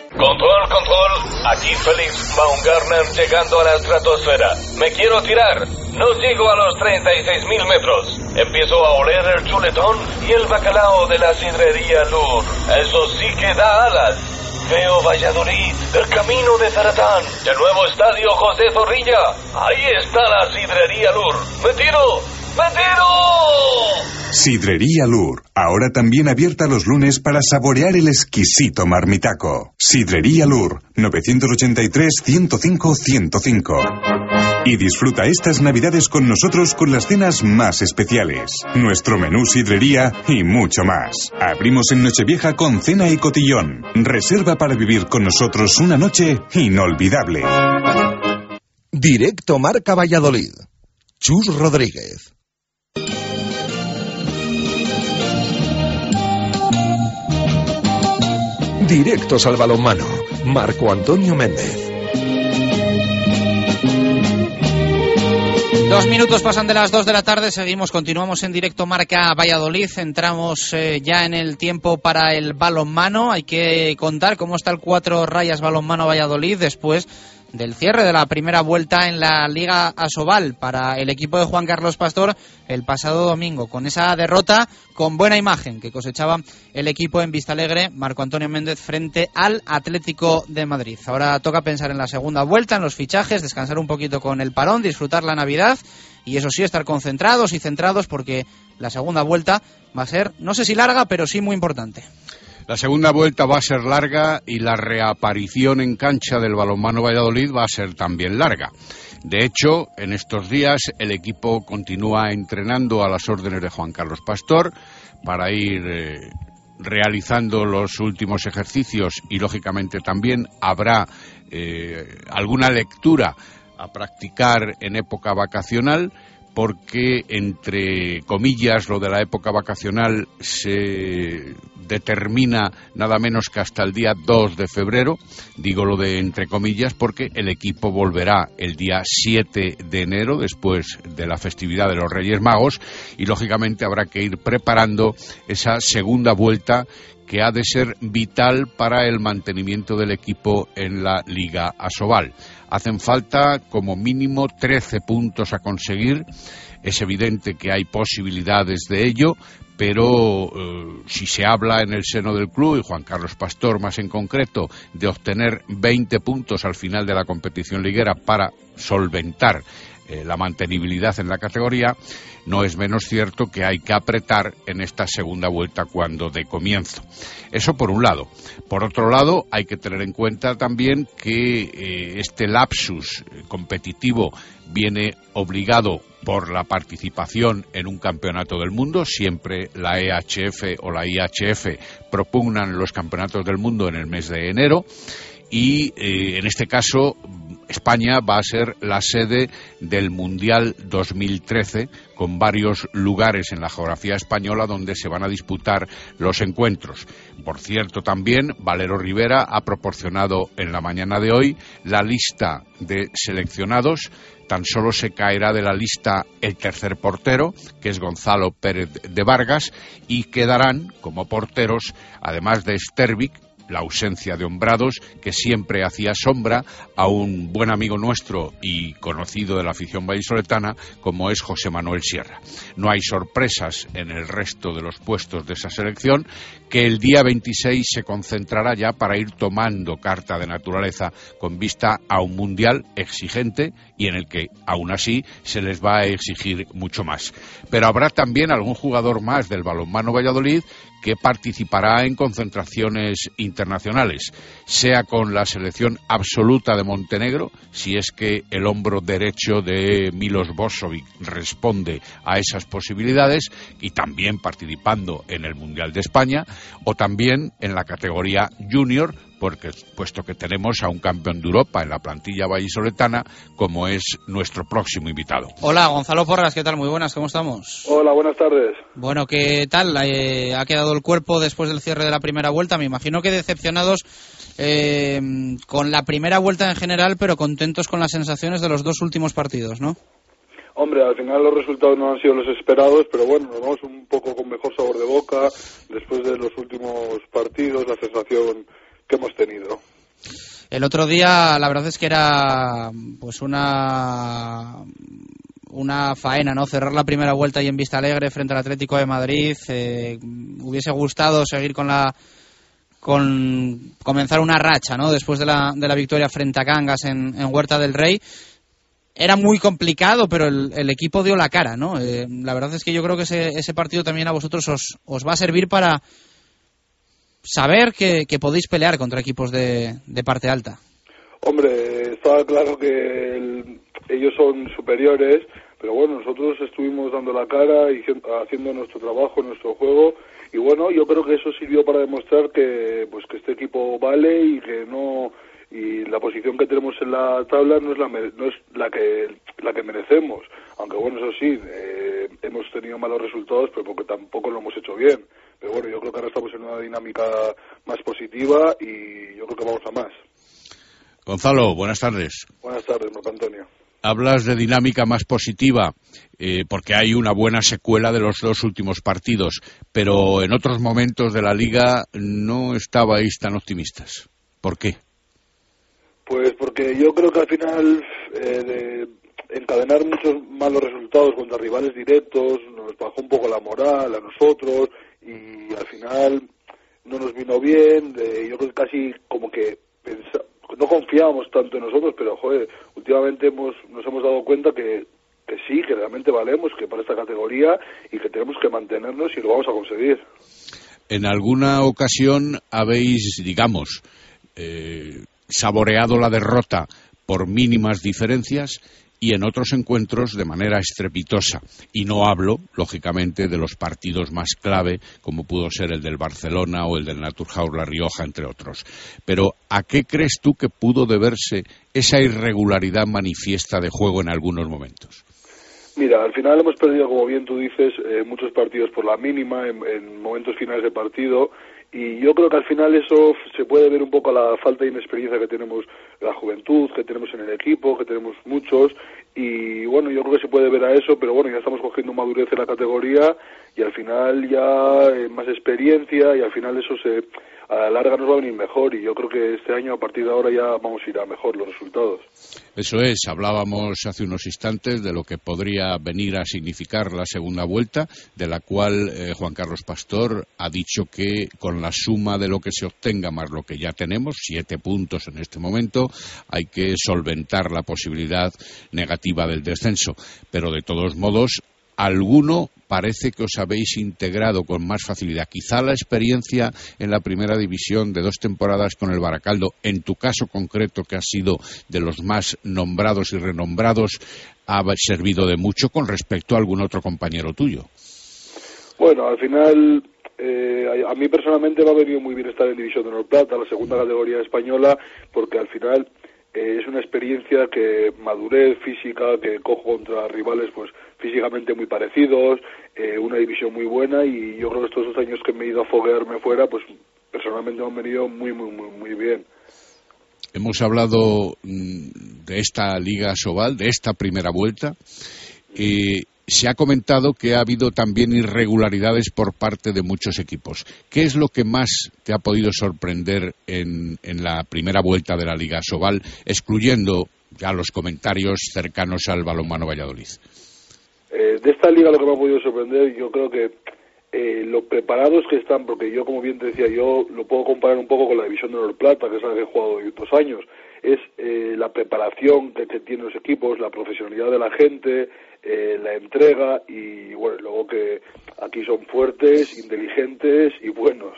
Control, control. Aquí Félix Baumgartner llegando a la estratosfera. Me quiero tirar. No llego a los 36.000 metros. Empiezo a oler el chuletón y el bacalao de la sidrería Lur. Eso sí que da alas. Veo Valladolid, el camino de Zaratán, el nuevo estadio José Zorrilla. Ahí está la sidrería Lur. ¡Me tiro! ¡Me tiro! Sidrería Lur, ahora también abierta los lunes para saborear el exquisito marmitaco. Sidrería Lur, 983-105-105. Y disfruta estas navidades con nosotros con las cenas más especiales, nuestro menú sidrería y mucho más. Abrimos en Nochevieja con cena y cotillón. Reserva para vivir con nosotros una noche inolvidable. Directo Marca Valladolid. Chus Rodríguez. Directos al balonmano. Marco Antonio Méndez. Dos minutos pasan de las dos de la tarde, seguimos, continuamos en directo Marca Valladolid, entramos eh, ya en el tiempo para el balonmano, hay que contar cómo está el cuatro rayas balonmano Valladolid después del cierre de la primera vuelta en la Liga Asobal para el equipo de Juan Carlos Pastor el pasado domingo. Con esa derrota, con buena imagen que cosechaba el equipo en Vistalegre, Marco Antonio Méndez frente al Atlético de Madrid. Ahora toca pensar en la segunda vuelta, en los fichajes, descansar un poquito con el parón, disfrutar la Navidad y eso sí, estar concentrados y centrados porque la segunda vuelta va a ser, no sé si larga, pero sí muy importante. La segunda vuelta va a ser larga y la reaparición en cancha del balonmano Valladolid va a ser también larga. De hecho, en estos días el equipo continúa entrenando a las órdenes de Juan Carlos Pastor para ir eh, realizando los últimos ejercicios y, lógicamente, también habrá eh, alguna lectura a practicar en época vacacional porque, entre comillas, lo de la época vacacional se determina nada menos que hasta el día 2 de febrero, digo lo de entre comillas, porque el equipo volverá el día 7 de enero, después de la festividad de los Reyes Magos, y lógicamente habrá que ir preparando esa segunda vuelta que ha de ser vital para el mantenimiento del equipo en la Liga Asobal. Hacen falta como mínimo 13 puntos a conseguir. Es evidente que hay posibilidades de ello, pero eh, si se habla en el seno del club, y Juan Carlos Pastor más en concreto, de obtener 20 puntos al final de la competición liguera para solventar eh, la mantenibilidad en la categoría, no es menos cierto que hay que apretar en esta segunda vuelta cuando de comienzo. Eso por un lado. Por otro lado, hay que tener en cuenta también que eh, este lapsus competitivo viene obligado por la participación en un campeonato del mundo. Siempre la EHF o la IHF propugnan los campeonatos del mundo en el mes de enero y eh, en este caso España va a ser la sede del Mundial 2013 con varios lugares en la geografía española donde se van a disputar los encuentros. Por cierto, también Valero Rivera ha proporcionado en la mañana de hoy la lista de seleccionados tan solo se caerá de la lista el tercer portero, que es Gonzalo Pérez de Vargas, y quedarán como porteros, además de Stervik, la ausencia de Hombrados, que siempre hacía sombra a un buen amigo nuestro y conocido de la afición vallisoletana, como es José Manuel Sierra. No hay sorpresas en el resto de los puestos de esa selección, que el día 26 se concentrará ya para ir tomando carta de naturaleza con vista a un mundial exigente y en el que, aún así, se les va a exigir mucho más. Pero habrá también algún jugador más del balonmano Valladolid que participará en concentraciones internacionales sea con la selección absoluta de Montenegro, si es que el hombro derecho de Milos Bosovic responde a esas posibilidades, y también participando en el Mundial de España, o también en la categoría junior, porque, puesto que tenemos a un campeón de Europa en la plantilla vallisoletana, como es nuestro próximo invitado. Hola, Gonzalo Porras, ¿qué tal? Muy buenas, ¿cómo estamos? Hola, buenas tardes. Bueno, ¿qué tal? Eh, ¿Ha quedado el cuerpo después del cierre de la primera vuelta? Me imagino que decepcionados eh, con la primera vuelta en general, pero contentos con las sensaciones de los dos últimos partidos, ¿no? Hombre, al final los resultados no han sido los esperados, pero bueno, nos vamos un poco con mejor sabor de boca después de los últimos partidos, la sensación que hemos tenido. El otro día, la verdad es que era pues una una faena, ¿no? Cerrar la primera vuelta y en Vista Alegre frente al Atlético de Madrid. Eh, hubiese gustado seguir con la con comenzar una racha, ¿no? Después de la, de la victoria frente a Cangas en, en Huerta del Rey. Era muy complicado, pero el, el equipo dio la cara, ¿no? Eh, la verdad es que yo creo que ese, ese partido también a vosotros os, os va a servir para saber que, que podéis pelear contra equipos de, de parte alta. Hombre, estaba claro que el- ellos son superiores, pero bueno, nosotros estuvimos dando la cara y hacien- haciendo nuestro trabajo, nuestro juego, y bueno, yo creo que eso sirvió para demostrar que pues que este equipo vale y que no y la posición que tenemos en la tabla no es la no es la que la que merecemos, aunque bueno, eso sí, eh, hemos tenido malos resultados, pero porque tampoco lo hemos hecho bien. Pero bueno, yo creo que ahora estamos en una dinámica más positiva y yo creo que vamos a más. Gonzalo, buenas tardes. Buenas tardes, Marco Antonio. Hablas de dinámica más positiva eh, porque hay una buena secuela de los dos últimos partidos, pero en otros momentos de la liga no estabais tan optimistas. ¿Por qué? Pues porque yo creo que al final eh, de encadenar muchos malos resultados contra rivales directos nos bajó un poco la moral a nosotros y al final no nos vino bien. de- yo creo que casi como que no confiábamos tanto en nosotros, pero joder, últimamente hemos, nos hemos dado cuenta que, que sí, que realmente valemos, que para esta categoría y que tenemos que mantenernos y lo vamos a conseguir. En alguna ocasión habéis, digamos, eh, saboreado la derrota por mínimas diferencias y en otros encuentros de manera estrepitosa. Y no hablo, lógicamente, de los partidos más clave, como pudo ser el del Barcelona o el del Naturhaus La Rioja, entre otros. Pero, ¿a qué crees tú que pudo deberse esa irregularidad manifiesta de juego en algunos momentos? Mira, al final hemos perdido, como bien tú dices, eh, muchos partidos por la mínima en, en momentos finales de partido y yo creo que al final eso se puede ver un poco a la falta de inexperiencia que tenemos la juventud, que tenemos en el equipo, que tenemos muchos y bueno, yo creo que se puede ver a eso, pero bueno, ya estamos cogiendo madurez en la categoría y al final ya eh, más experiencia y al final eso se a la larga nos va a venir mejor y yo creo que este año a partir de ahora ya vamos a ir a mejor los resultados. Eso es, hablábamos hace unos instantes de lo que podría venir a significar la segunda vuelta, de la cual eh, Juan Carlos Pastor ha dicho que con la suma de lo que se obtenga más lo que ya tenemos, siete puntos en este momento, hay que solventar la posibilidad negativa del descenso. Pero de todos modos, alguno parece que os habéis integrado con más facilidad. Quizá la experiencia en la primera división de dos temporadas con el Baracaldo, en tu caso concreto, que has sido de los más nombrados y renombrados, ha servido de mucho con respecto a algún otro compañero tuyo. Bueno, al final, eh, a a mí personalmente me ha venido muy bien estar en División de Honor Plata, la segunda categoría española, porque al final es una experiencia que madurez física, que cojo contra rivales pues físicamente muy parecidos, eh, una división muy buena y yo creo que estos dos años que me he ido a foguearme fuera, pues personalmente me han venido muy, muy, muy, muy bien. Hemos hablado mm, de esta Liga Sobal, de esta primera vuelta. Eh, se ha comentado que ha habido también irregularidades por parte de muchos equipos. ¿Qué es lo que más te ha podido sorprender en, en la primera vuelta de la Liga Sobal, excluyendo ya los comentarios cercanos al balonmano Valladolid? Eh, de esta liga lo que me ha podido sorprender, yo creo que eh, lo preparados que están, porque yo, como bien te decía, yo lo puedo comparar un poco con la división de Honor Plata, que es la que he jugado dos años, es eh, la preparación que, que tienen los equipos, la profesionalidad de la gente, eh, la entrega y, bueno, luego que aquí son fuertes, inteligentes y buenos.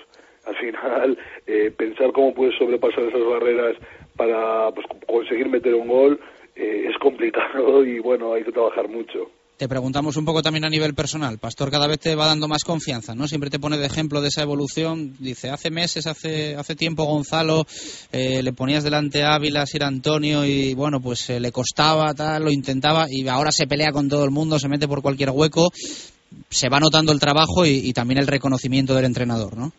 al final eh, pensar cómo puedes sobrepasar esas barreras para pues, conseguir meter un gol eh, es complicado y bueno, hay que trabajar mucho. Te preguntamos un poco también a nivel personal. Pastor cada vez te va dando más confianza, ¿no? Siempre te pone de ejemplo de esa evolución. Dice, hace meses, hace, hace tiempo Gonzalo, eh, le ponías delante a Ávila, Sir Antonio y bueno, pues eh, le costaba, tal, lo intentaba y ahora se pelea con todo el mundo, se mete por cualquier hueco. Se va notando el trabajo y, y también el reconocimiento del entrenador, ¿no?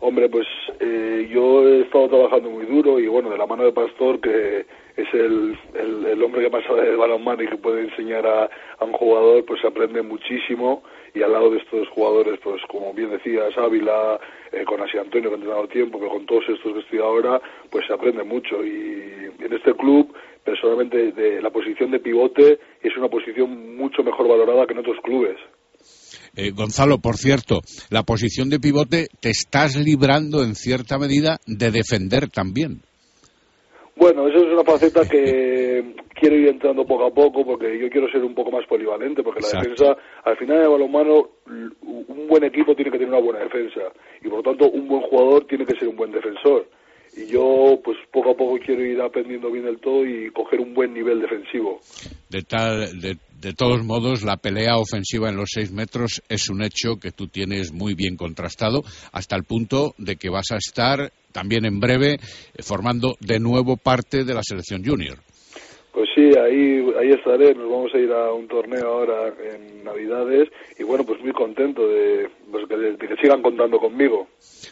Hombre, pues eh, yo he estado trabajando muy duro y bueno, de la mano de Pastor, que es el, el, hombre que sabe de balonmano y que puede enseñar a, un jugador, pues aprende muchísimo y al lado de estos jugadores, pues como bien decías, Ávila, eh, con Asi Antonio que han entrenado tiempo, pero con todos estos que estoy ahora, pues se aprende mucho y en este club, personalmente, de la posición de pivote es una posición mucho mejor valorada que en otros clubes. Eh, Gonzalo, por cierto, la posición de pivote te estás librando en cierta medida de defender también. Bueno, eso es una faceta que quiero ir entrando poco a poco porque yo quiero ser un poco más polivalente porque la Exacto. defensa, al final de balonmano, un buen equipo tiene que tener una buena defensa y por lo tanto un buen jugador tiene que ser un buen defensor. Y yo, pues poco a poco quiero ir aprendiendo bien del todo y coger un buen nivel defensivo. De tal, de, de todos modos, la pelea ofensiva en los seis metros es un hecho que tú tienes muy bien contrastado, hasta el punto de que vas a estar también en breve formando de nuevo parte de la selección junior. Pues sí, ahí, ahí estaré. Nos vamos a ir a un torneo ahora en Navidades y bueno, pues muy contento de, pues, que, de que sigan contando conmigo.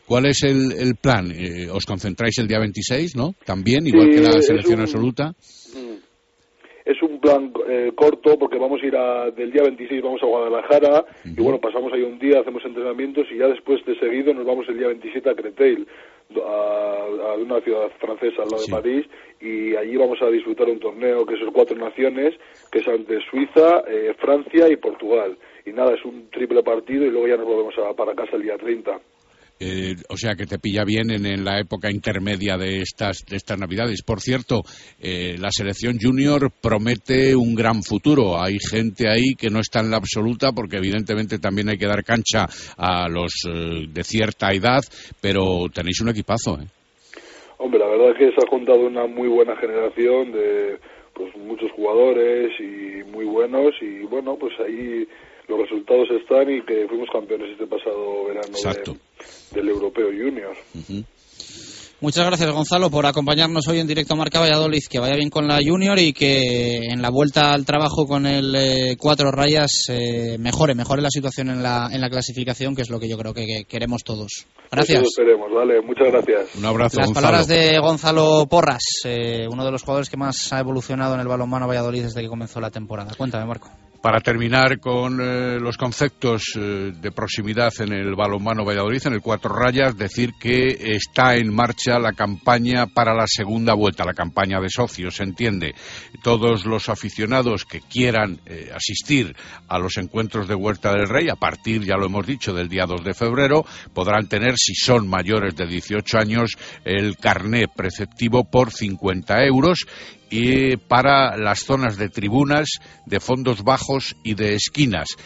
¿Cuál es el, el plan? Eh, ¿Os concentráis el día 26, no? También, igual sí, que la selección un, absoluta. Es un plan eh, corto porque vamos a ir a, del día 26 vamos a Guadalajara uh -huh. y bueno, pasamos ahí un día, hacemos entrenamientos y ya después de seguido nos vamos el día 27 a Creteil, a, a una ciudad francesa al lado sí. de París y allí vamos a disfrutar un torneo que es cuatro naciones, que es ante Suiza, eh, Francia y Portugal. Y nada, es un triple partido y luego ya nos volvemos a, para casa el día 30. Eh, o sea que te pilla bien en, en, la época intermedia de estas, de estas Navidades. Por cierto, eh, la selección junior promete un gran futuro. Hay gente ahí que no está en la absoluta porque evidentemente también hay que dar cancha a los eh, de cierta edad, pero tenéis un equipazo. ¿eh? Hombre, la verdad es que se ha juntado una muy buena generación de pues muchos jugadores y muy buenos y bueno, pues ahí los resultados están y que fuimos campeones este pasado verano de, del Europeo Junior. Uh -huh. Muchas gracias, Gonzalo, por acompañarnos hoy en directo a Marca Valladolid. Que vaya bien con la Junior y que en la vuelta al trabajo con el eh, Cuatro Rayas eh, mejore, mejore la situación en la, en la clasificación, que es lo que yo creo que, que queremos todos. Gracias. Eso esperemos, vale, muchas gracias. Un abrazo, Las Gonzalo. palabras de Gonzalo Porras, eh, uno de los jugadores que más ha evolucionado en el balonmano Valladolid desde que comenzó la temporada. Cuéntame, Marco. Para terminar con eh, los conceptos eh, de proximidad en el balonmano Valladolid, en el Cuatro Rayas, decir que está en marcha la campaña para la segunda vuelta, la campaña de socios, se entiende. Todos los aficionados que quieran eh, asistir a los encuentros de Huerta del Rey, a partir, ya lo hemos dicho, del día 2 de febrero, podrán tener, si son mayores de 18 años, el carné preceptivo por 50 euros y para las zonas de tribunas, de fondos bajos y de esquinas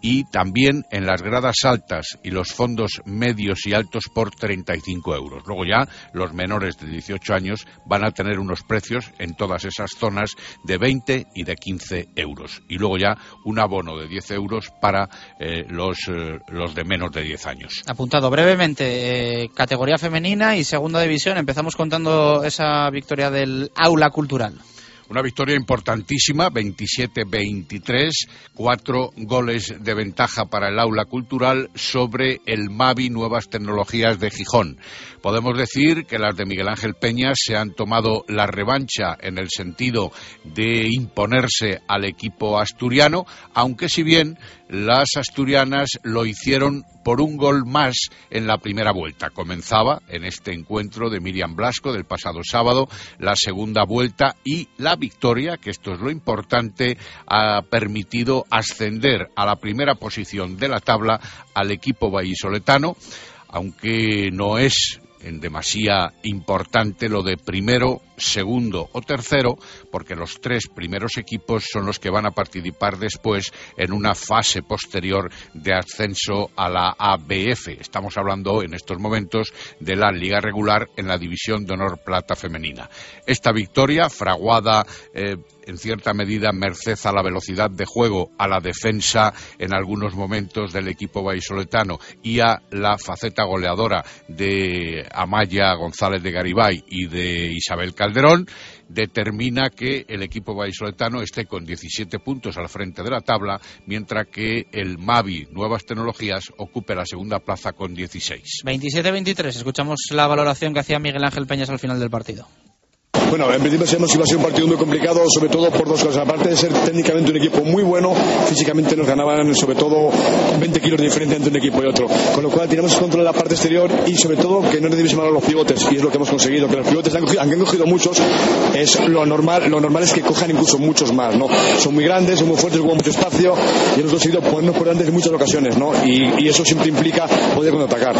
y también en las gradas altas y los fondos medios y altos por 35 euros. Luego ya los menores de 18 años van a tener unos precios en todas esas zonas de 20 y de 15 euros. Y luego ya un abono de 10 euros para eh, los, eh, los de menos de 10 años. Apuntado brevemente, eh, categoría femenina y segunda división. Empezamos contando esa victoria del aula cultural. Una victoria importantísima, 27-23, cuatro goles de ventaja para el aula cultural sobre el Mavi Nuevas Tecnologías de Gijón. Podemos decir que las de Miguel Ángel Peña se han tomado la revancha en el sentido de imponerse al equipo asturiano, aunque si bien las asturianas lo hicieron por un gol más en la primera vuelta. Comenzaba en este encuentro de Miriam Blasco del pasado sábado la segunda vuelta y la victoria, que esto es lo importante, ha permitido ascender a la primera posición de la tabla al equipo vallisoletano, aunque no es en demasía importante lo de primero segundo o tercero, porque los tres primeros equipos son los que van a participar después en una fase posterior de ascenso a la ABF. Estamos hablando en estos momentos de la liga regular en la división de honor plata femenina. Esta victoria, fraguada eh, en cierta medida merced a la velocidad de juego, a la defensa en algunos momentos del equipo vallisoletano y a la faceta goleadora de Amaya González de Garibay y de Isabel Calderón, determina que el equipo vallisoletano esté con 17 puntos al frente de la tabla, mientras que el Mavi Nuevas Tecnologías ocupe la segunda plaza con 16. 27-23. Escuchamos la valoración que hacía Miguel Ángel Peñas al final del partido. Bueno, en principio sabemos que iba a ser un partido muy complicado, sobre todo por dos cosas. Aparte de ser técnicamente un equipo muy bueno, físicamente nos ganaban sobre todo 20 kilos de diferencia entre un equipo y otro. Con lo cual tiramos control de la parte exterior y sobre todo que no le mal a los pivotes. Y es lo que hemos conseguido. Que los pivotes han cogido, han cogido muchos, es lo normal, lo normal es que cojan incluso muchos más, ¿no? Son muy grandes, son muy fuertes, ocupan mucho espacio y hemos conseguido ponernos por delante en muchas ocasiones, ¿no? Y, y eso siempre implica poder contraatacar.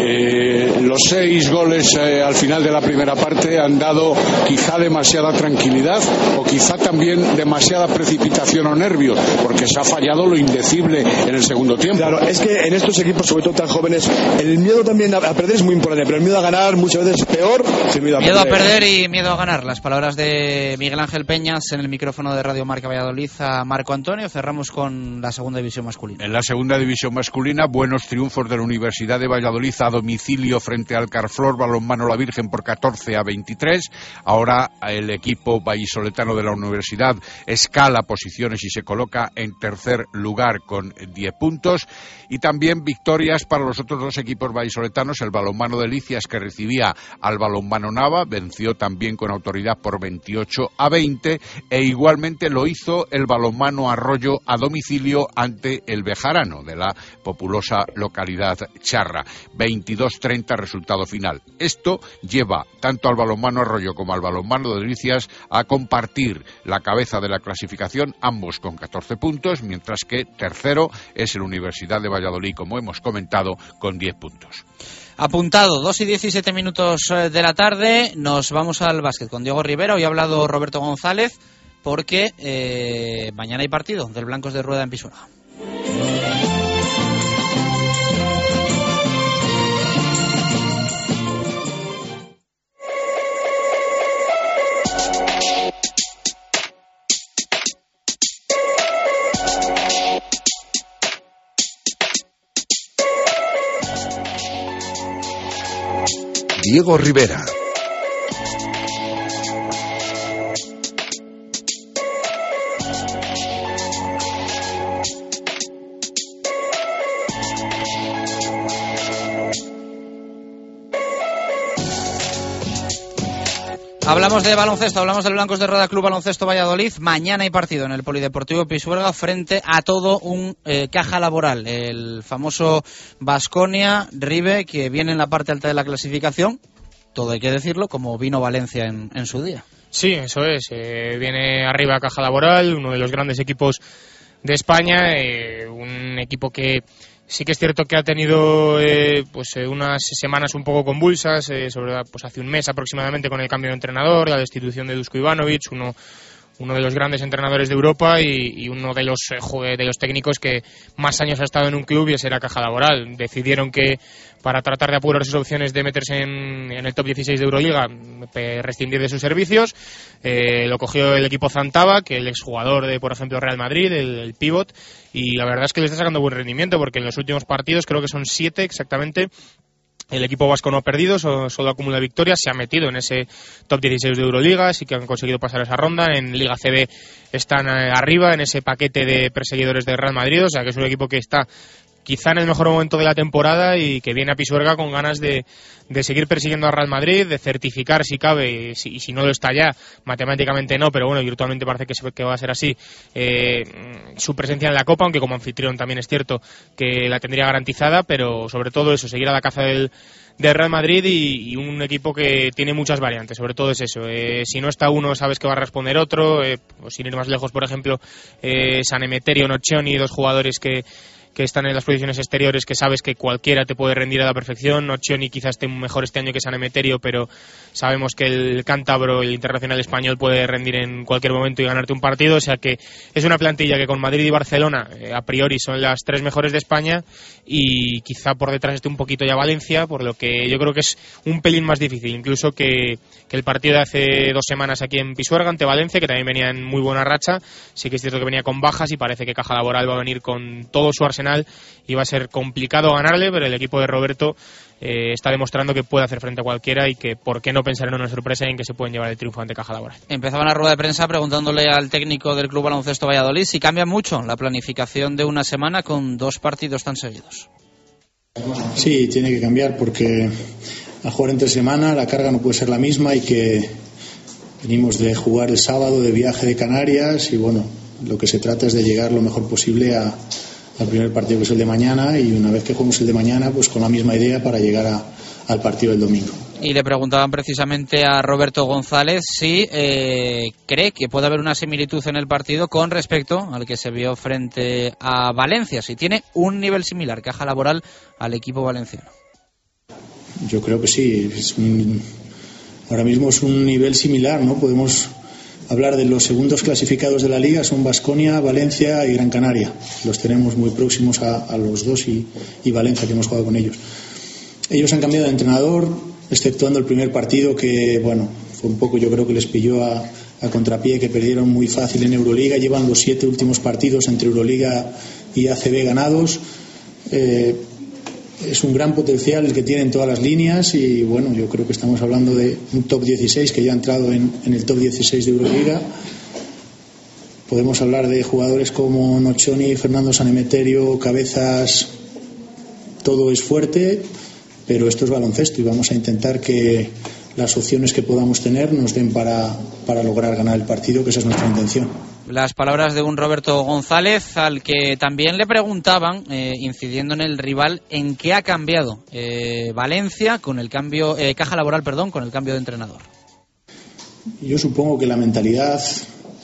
Eh, los seis goles eh, al final de la primera parte han dado quizá demasiada tranquilidad o quizá también demasiada precipitación o nervios, porque se ha fallado lo indecible en el segundo tiempo. Claro, es que en estos equipos, sobre todo tan jóvenes, el miedo también a perder es muy importante, pero el miedo a ganar muchas veces es peor que el miedo a miedo perder. a perder y miedo a ganar. Las palabras de Miguel Ángel Peñas en el micrófono de Radio Marca Valladolid a Marco Antonio. Cerramos con la segunda división masculina. En la segunda división masculina, buenos triunfos de la Universidad de Valladolid a domicilio frente al Carflor Balonmano La Virgen por 14 a 23. Ahora el equipo vallisoletano de la universidad escala posiciones y se coloca en tercer lugar con 10 puntos. Y también victorias para los otros dos equipos vallisoletanos. El balonmano de Licias que recibía al balonmano Nava venció también con autoridad por 28 a 20. E igualmente lo hizo el balonmano Arroyo a domicilio ante el Bejarano de la populosa localidad Charra. 22-30 resultado final. Esto lleva tanto al balonmano Arroyo como al balonmano de Delicias a compartir la cabeza de la clasificación, ambos con 14 puntos, mientras que tercero es el Universidad de Valladolid, como hemos comentado, con 10 puntos. Apuntado, 2 y 17 minutos eh, de la tarde, nos vamos al básquet con Diego Rivera. Hoy ha hablado Roberto González porque eh, mañana hay partido del Blancos de Rueda en Pisuerga. Diego Rivera. Hablamos de baloncesto, hablamos del Blancos de Rueda Club Baloncesto Valladolid. Mañana hay partido en el Polideportivo Pisuerga frente a todo un eh, caja laboral. El famoso Basconia Ribe, que viene en la parte alta de la clasificación, todo hay que decirlo, como vino Valencia en, en su día. Sí, eso es. Eh, viene arriba Caja Laboral, uno de los grandes equipos de España, eh, un equipo que Sí que es cierto que ha tenido eh, pues eh, unas semanas un poco convulsas, eh, sobre pues hace un mes aproximadamente con el cambio de entrenador, la destitución de Dusko Ivanovic, uno uno de los grandes entrenadores de Europa y, uno de los eh, de los técnicos que más años ha estado en un club y ese era Caja Laboral. Decidieron que para tratar de apurar sus opciones de meterse en, el top 16 de Euroliga, rescindir de sus servicios. Eh, lo cogió el equipo Zantaba, que el exjugador de, por ejemplo, Real Madrid, el, el pivot, y la verdad es que le está sacando buen rendimiento porque en los últimos partidos, creo que son siete exactamente, el equipo vasco no ha perdido, so- solo acumula victorias, se ha metido en ese top 16 de Euroliga, sí que han conseguido pasar esa ronda. En Liga CB están eh, arriba en ese paquete de perseguidores de Real Madrid, o sea que es un equipo que está quizá en el mejor momento de la temporada y que viene a Pisuerga con ganas de, de seguir persiguiendo a Real Madrid, de certificar si cabe, y si, no lo está ya, matemáticamente no, pero bueno, virtualmente parece que, se- que va a ser así, eh, su presencia en la Copa, aunque como anfitrión también es cierto que la tendría garantizada, pero sobre todo eso, seguir a la caza del, del Real Madrid y, un equipo que tiene muchas variantes, sobre todo es eso. eh, si no está uno, sabes que va a responder otro. eh, pues sin ir más lejos, por ejemplo, eh, San Emeterio, Nocioni, dos jugadores que, que están en las posiciones exteriores que sabes que cualquiera te puede rendir a la perfección. Nocioni quizás esté mejor este año que San Emeterio, pero sabemos que el cántabro, el internacional español, puede rendir en cualquier momento y ganarte un partido. O sea que es una plantilla que con Madrid y Barcelona eh, a priori son las tres mejores de España y quizá por detrás esté un poquito ya Valencia, por lo que yo creo que es un pelín más difícil, incluso que el partido de hace dos semanas aquí en Pisuerga ante Valencia, que también venía en muy buena racha. Sí que es cierto que venía con bajas y parece que Caja Laboral va a venir con todo su arsenal y va a ser complicado ganarle, pero el equipo de Roberto eh, está demostrando que puede hacer frente a cualquiera y que por qué no pensar en una sorpresa y en que se pueden llevar el triunfo ante Caja Laboral. Empezaba la rueda de prensa preguntándole al técnico del Club Baloncesto Valladolid si cambia mucho la planificación de una semana con dos partidos tan seguidos. Sí, tiene que cambiar porque a jugar entre semana la carga no puede ser la misma y que venimos de jugar el sábado de viaje de Canarias y bueno, lo que se trata es de llegar lo mejor posible a, al primer partido que es el de mañana y una vez que juguemos el de mañana pues con la misma idea para llegar a, al partido del domingo. Y le preguntaban precisamente a Roberto González si eh, cree que puede haber una similitud en el partido con respecto al que se vio frente a Valencia, si tiene un nivel similar, caja laboral, al equipo valenciano. Yo creo que sí. Es un, ahora mismo es un nivel similar, ¿no? Podemos hablar de los segundos clasificados de la liga son Basconia, Valencia y Gran Canaria. Los tenemos muy próximos a, los dos y, Valencia, que hemos jugado con ellos. Ellos han cambiado de entrenador, exceptuando el primer partido que, bueno, fue un poco, yo creo que les pilló a, a contrapié, que perdieron muy fácil en Euroliga. Llevan los siete últimos partidos entre Euroliga y ACB ganados. Eh, es un gran potencial el que tiene en todas las líneas y bueno, yo creo que estamos hablando de un top 16 que ya ha entrado en, en el top 16 de Euroliga. Podemos hablar de jugadores como Nochoni, Fernando Sanemeterio, Cabezas, todo es fuerte, pero esto es baloncesto y vamos a intentar que las opciones que podamos tener nos den para, para lograr ganar el partido, que esa es nuestra intención las palabras de un Roberto González al que también le preguntaban, eh, incidiendo en el rival, en qué ha cambiado eh, Valencia con el cambio, eh, caja laboral, perdón, con el cambio de entrenador. Yo supongo que la mentalidad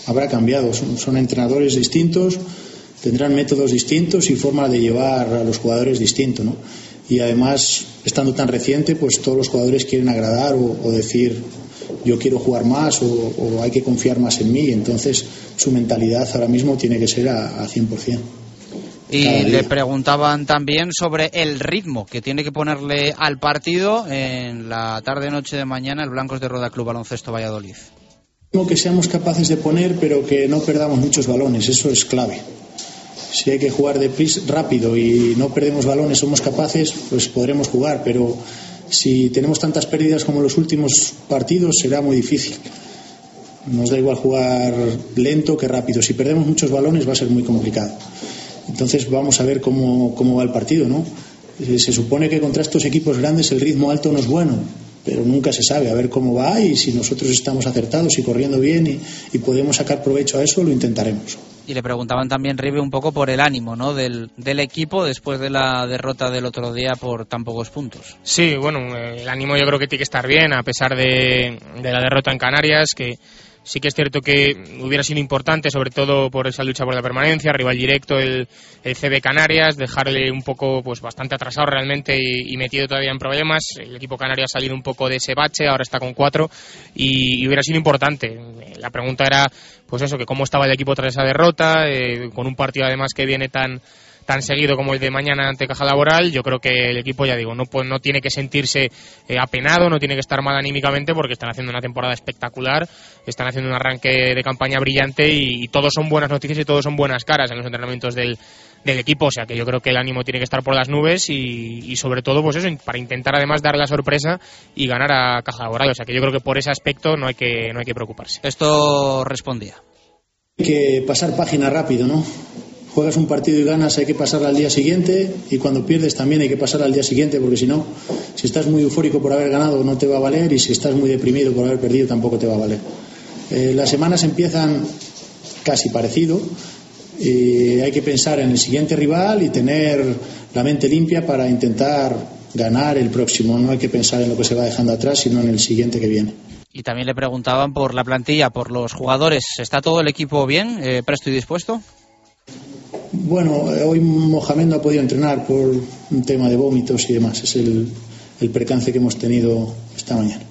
habrá cambiado. Son, entrenadores distintos, tendrán métodos distintos y forma de llevar a los jugadores distinto, ¿no? Y además, estando tan reciente, pues todos los jugadores quieren agradar o, o decir yo quiero jugar más o, o, hay que confiar más en mí. Entonces, su mentalidad ahora mismo tiene que ser a, a 100%. Y le preguntaban también sobre el ritmo que tiene que ponerle al partido en la tarde-noche de mañana el Blancos de Roda Club Baloncesto Valladolid. Que seamos capaces de poner, pero que no perdamos muchos balones, eso es clave. Si hay que jugar de pris rápido y no perdemos balones, somos capaces, pues podremos jugar, pero si tenemos tantas pérdidas como los últimos partidos, será muy difícil. Nos da igual jugar lento que rápido. Si perdemos muchos balones va a ser muy complicado. Entonces vamos a ver cómo, cómo va el partido, ¿no? Se supone que contra estos equipos grandes el ritmo alto no es bueno, pero nunca se sabe a ver cómo va y si nosotros estamos acertados y corriendo bien y, y podemos sacar provecho a eso, lo intentaremos. Y le preguntaban también, Ribe, un poco por el ánimo ¿no? del, del equipo después de la derrota del otro día por tan pocos puntos. Sí, bueno, el ánimo yo creo que tiene que estar bien, a pesar de, de la derrota en Canarias, que sí que es cierto que hubiera sido importante, sobre todo por esa lucha por la permanencia, rival directo el, el CB Canarias, dejarle un poco, pues bastante atrasado realmente y, metido todavía en problemas. El equipo Canarias ha salido un poco de ese bache, ahora está con cuatro y hubiera sido importante. La pregunta era, pues eso, que cómo estaba el equipo tras esa derrota, eh, con un partido además que viene tan tan seguido como el de mañana ante Caja Laboral, yo creo que el equipo, ya digo, no, pues, no tiene que sentirse eh, apenado, no tiene que estar mal anímicamente porque están haciendo una temporada espectacular, están haciendo un arranque de campaña brillante y, y todos son buenas noticias y todos son buenas caras en los entrenamientos del, del equipo, o sea que yo creo que el ánimo tiene que estar por las nubes y, y, sobre todo pues eso, para intentar además dar la sorpresa y ganar a Caja Laboral, o sea que yo creo que por ese aspecto no hay que, no hay que preocuparse. Esto respondía. Hay que pasar página rápido, ¿no? juegas un partido y ganas hay que pasar al día siguiente y cuando pierdes también hay que pasar al día siguiente porque si no, si estás muy eufórico por haber ganado no te va a valer y si estás muy deprimido por haber perdido tampoco te va a valer. Eh, las semanas empiezan casi parecido y hay que pensar en el siguiente rival y tener la mente limpia para intentar ganar el próximo. No hay que pensar en lo que se va dejando atrás, sino en el siguiente que viene. Y también le preguntaban por la plantilla, por los jugadores. ¿Está todo el equipo bien, eh, presto y dispuesto? Bueno, eh, hoy Mohamed no ha podido entrenar por un tema de vómitos y demás. Es el, el percance que hemos tenido esta mañana.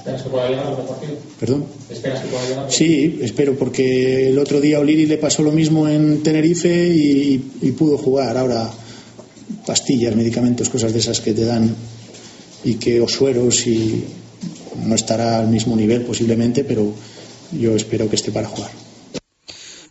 ¿Esperas que pueda llegar al partido? ¿Perdón? ¿Esperas que pueda llegar? Sí, espero, porque el otro día a Oliri le pasó lo mismo en Tenerife y, y pudo jugar. Ahora, pastillas, medicamentos, cosas de esas que te dan y que o sueros y no estará al mismo nivel posiblemente, pero yo espero que esté para jugar.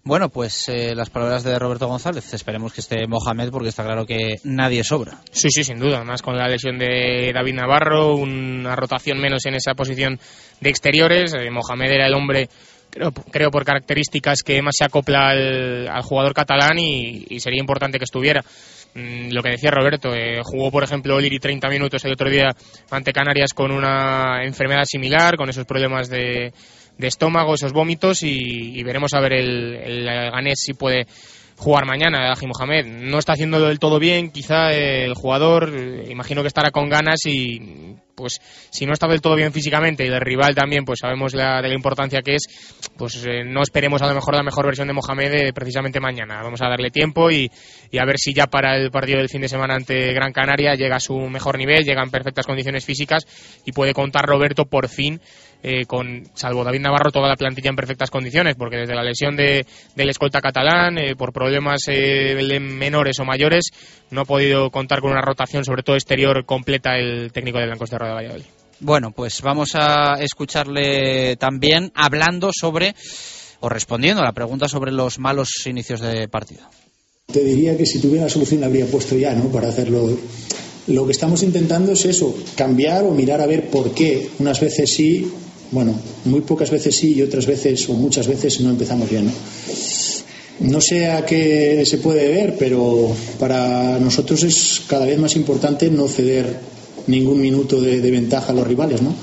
Bueno, pues eh, las palabras de Roberto González. Esperemos que esté Mohamed porque está claro que nadie sobra. Sí, sí, sin duda. Además, con la lesión de David Navarro, una rotación menos en esa posición de exteriores. Eh, Mohamed era el hombre, creo, creo por características, que más se acopla al, jugador catalán y, sería importante que estuviera. Mm, lo que decía Roberto, eh, jugó, por ejemplo, Oliri 30 minutos el otro día ante Canarias con una enfermedad similar, con esos problemas de de estómago, esos vómitos y, y veremos a ver el, el, ganés si puede jugar mañana, Aji Mohamed. No está haciéndolo del todo bien, quizá el jugador, imagino que estará con ganas y pues si no está del todo bien físicamente y el rival también, pues sabemos la, de la importancia que es, pues eh, no esperemos a lo mejor la mejor versión de Mohamed eh, precisamente mañana. Vamos a darle tiempo y, y, a ver si ya para el partido del fin de semana ante Gran Canaria llega a su mejor nivel, llega en perfectas condiciones físicas y puede contar Roberto por fin eh, con, salvo David Navarro, toda la plantilla en perfectas condiciones, porque desde la lesión de, del escolta catalán, eh, por problemas menores o mayores, no ha podido contar con una rotación, sobre todo exterior, completa el técnico de Blancos de Rueda Valladolid. Bueno, pues vamos a escucharle también hablando sobre, o respondiendo a la pregunta sobre los malos inicios de partido. Te diría que si tuviera solución la habría puesto ya, ¿no? Para hacerlo lo que estamos intentando es eso, cambiar o mirar a ver por qué. Unas veces sí, bueno, muy pocas veces sí y otras veces o muchas veces no empezamos bien. ¿no? No sé a qué se puede ver, pero para nosotros es cada vez más importante no ceder ningún minuto de, ventaja a los rivales, ¿no?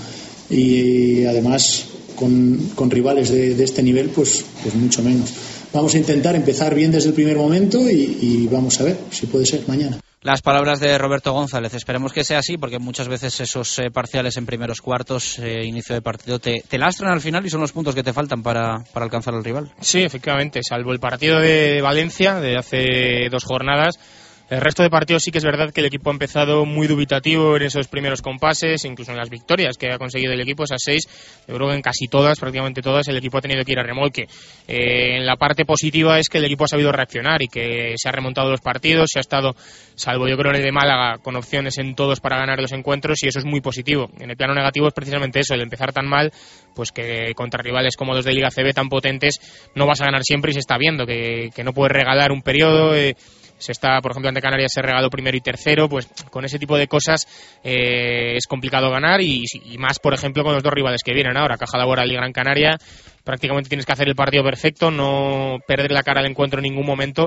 Y, además con, rivales de, este nivel, pues, pues mucho menos. Vamos a intentar empezar bien desde el primer momento y vamos a ver si puede ser mañana las palabras de Roberto González. Esperemos que sea así, porque muchas veces esos eh, parciales en primeros cuartos, eh, inicio de partido, te, te, lastran al final y son los puntos que te faltan para, para, alcanzar al rival. Sí, efectivamente, salvo el partido de Valencia de hace dos jornadas. El resto de partidos sí que es verdad que el equipo ha empezado muy dubitativo en esos primeros compases, incluso en las victorias que ha conseguido el equipo, esas seis, yo creo que en casi todas, prácticamente todas, el equipo ha tenido que ir a remolque. Eh, en la parte positiva es que el equipo ha sabido reaccionar y que se ha remontado los partidos, se ha estado, salvo yo creo en el de Málaga, con opciones en todos para ganar los encuentros y eso es muy positivo. En el plano negativo es precisamente eso, el empezar tan mal, pues que contra rivales como los de Liga CB tan potentes no vas a ganar siempre y se está viendo que, que no puedes regalar un periodo. Eh, se está, por ejemplo, ante Canarias se regaló primero y tercero, pues con ese tipo de cosas eh, es complicado ganar y, y, más, por ejemplo, con los dos rivales que vienen ahora, Caja Laboral y Gran Canaria, prácticamente tienes que hacer el partido perfecto, no perder la cara al encuentro en ningún momento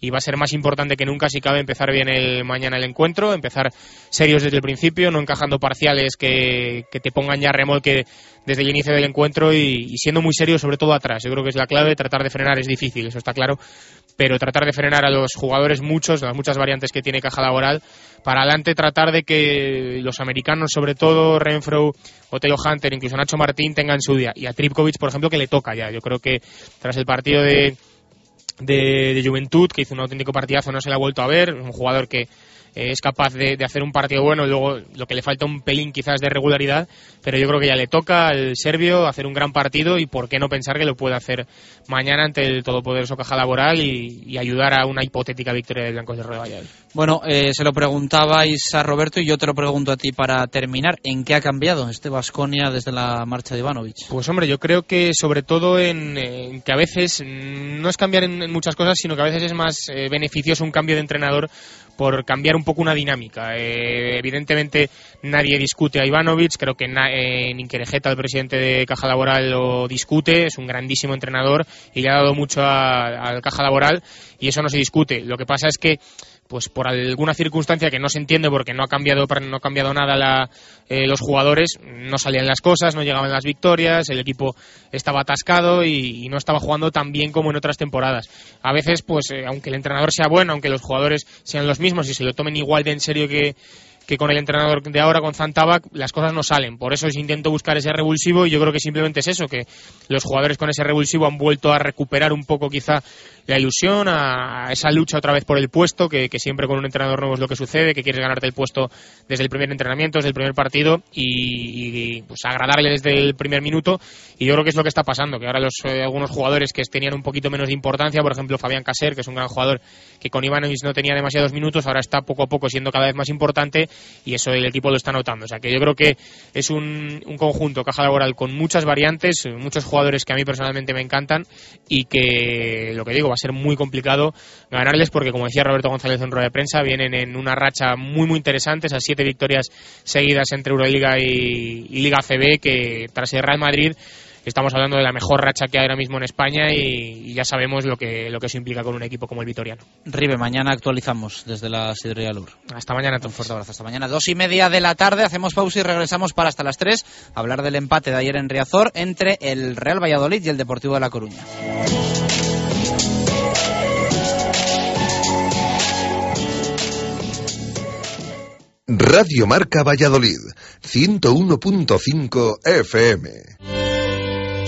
y va a ser más importante que nunca si cabe empezar bien el mañana el encuentro, empezar serios desde el principio, no encajando parciales que, que te pongan ya remolque desde el inicio del encuentro y, y, siendo muy serios sobre todo atrás. Yo creo que es la clave, tratar de frenar es difícil, eso está claro, pero tratar de frenar a los jugadores muchos, las muchas variantes que tiene caja laboral, para adelante tratar de que los americanos, sobre todo Renfro, Otelo Hunter, incluso Nacho Martín, tengan su día. Y a Tripkovic, por ejemplo, que le toca ya. Yo creo que tras el partido de, de, de Juventud, que hizo un auténtico partidazo, no se le ha vuelto a ver, un jugador que es capaz de, de, hacer un partido bueno, luego lo que le falta un pelín quizás de regularidad, pero yo creo que ya le toca al serbio hacer un gran partido y por qué no pensar que lo puede hacer mañana ante el todopoderoso Caja Laboral y, y ayudar a una hipotética victoria de Blancos de Rueda Valladolid. Bueno, eh, se lo preguntabais a Roberto y yo te lo pregunto a ti para terminar. ¿En qué ha cambiado este Vasconia desde la marcha de Ivanovic? Pues hombre, yo creo que sobre todo en, en que a veces no es cambiar en, en, muchas cosas, sino que a veces es más eh, beneficioso un cambio de entrenador por cambiar un poco una dinámica. Eh, evidentemente nadie discute a Ivanovic, creo que eh, Ninkerejeta, el presidente de Caja Laboral, lo discute, es un grandísimo entrenador y le ha dado mucho al Caja Laboral y eso no se discute. Lo que pasa es que pues por alguna circunstancia que no se entiende porque no ha cambiado no ha cambiado nada la, eh, los jugadores no salían las cosas no llegaban las victorias el equipo estaba atascado y, no estaba jugando tan bien como en otras temporadas a veces pues eh, aunque el entrenador sea bueno aunque los jugadores sean los mismos y se lo tomen igual de en serio que que con el entrenador de ahora, con Zantabac, las cosas no salen. Por eso intento buscar ese revulsivo y yo creo que simplemente es eso, que los jugadores con ese revulsivo han vuelto a recuperar un poco quizá la ilusión, a esa lucha otra vez por el puesto, que, siempre con un entrenador nuevo es lo que sucede, que quieres ganarte el puesto desde el primer entrenamiento, desde el primer partido y, pues agradarle desde el primer minuto. Y yo creo que es lo que está pasando, que ahora los, eh, algunos jugadores que tenían un poquito menos de importancia, por ejemplo Fabián Caser, que es un gran jugador que con Ivanovic no tenía demasiados minutos, ahora está poco a poco siendo cada vez más importante y eso el equipo lo está notando. O sea que yo creo que es un, conjunto caja laboral con muchas variantes, muchos jugadores que a mí personalmente me encantan y que lo que digo va ser muy complicado ganarles porque como decía Roberto González en rueda de prensa vienen en una racha muy muy interesante, esas siete victorias seguidas entre Euroliga y, y Liga CB que tras el Real Madrid estamos hablando de la mejor racha que hay ahora mismo en España y, ya sabemos lo que, lo que eso implica con un equipo como el Vitoriano. Ribe, mañana actualizamos desde la Sidrería Lur. Hasta mañana, Un fuerte abrazo. Hasta mañana, dos y media de la tarde. Hacemos pausa y regresamos para hasta las tres hablar del empate de ayer en Riazor entre el Real Valladolid y el Deportivo de La Coruña. Radio Marca Valladolid, 101.5 FM.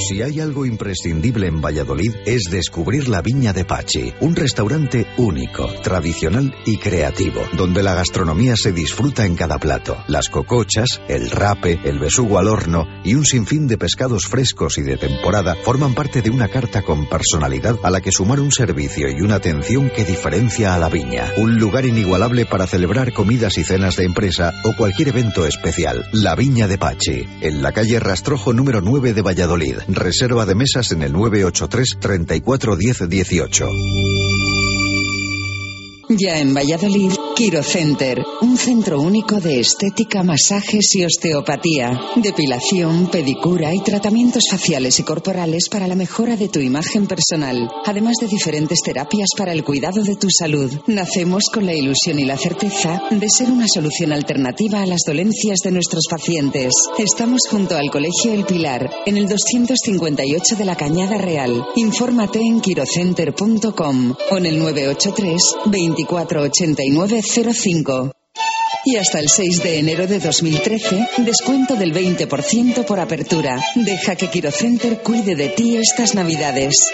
Si hay algo imprescindible en Valladolid es descubrir la Viña de Pachi, un restaurante único, tradicional y creativo, donde la gastronomía se disfruta en cada plato. Las cocochas, el rape, el besugo al horno y un sinfín de pescados frescos y de temporada forman parte de una carta con personalidad a la que sumar un servicio y una atención que diferencia a la viña. Un lugar inigualable para celebrar comidas y cenas de empresa o cualquier evento especial. La Viña de Pachi, en la calle Rastrojo número 9 de Valladolid. Reserva de mesas en el 983 34 10 18. Ya en Valladolid, Quiro Center, un centro único de estética, masajes y osteopatía, depilación, pedicura y tratamientos faciales y corporales para la mejora de tu imagen personal, además de diferentes terapias para el cuidado de tu salud. Nacemos con la ilusión y la certeza de ser una solución alternativa a las dolencias de nuestros pacientes. Estamos junto al Colegio El Pilar, en el 258 de la Cañada Real. Infórmate en quirocenter.com o en el 983 20 248905. Y hasta el 6 de enero de 2013, descuento del 20% por apertura. Deja que Quirocenter cuide de ti estas navidades.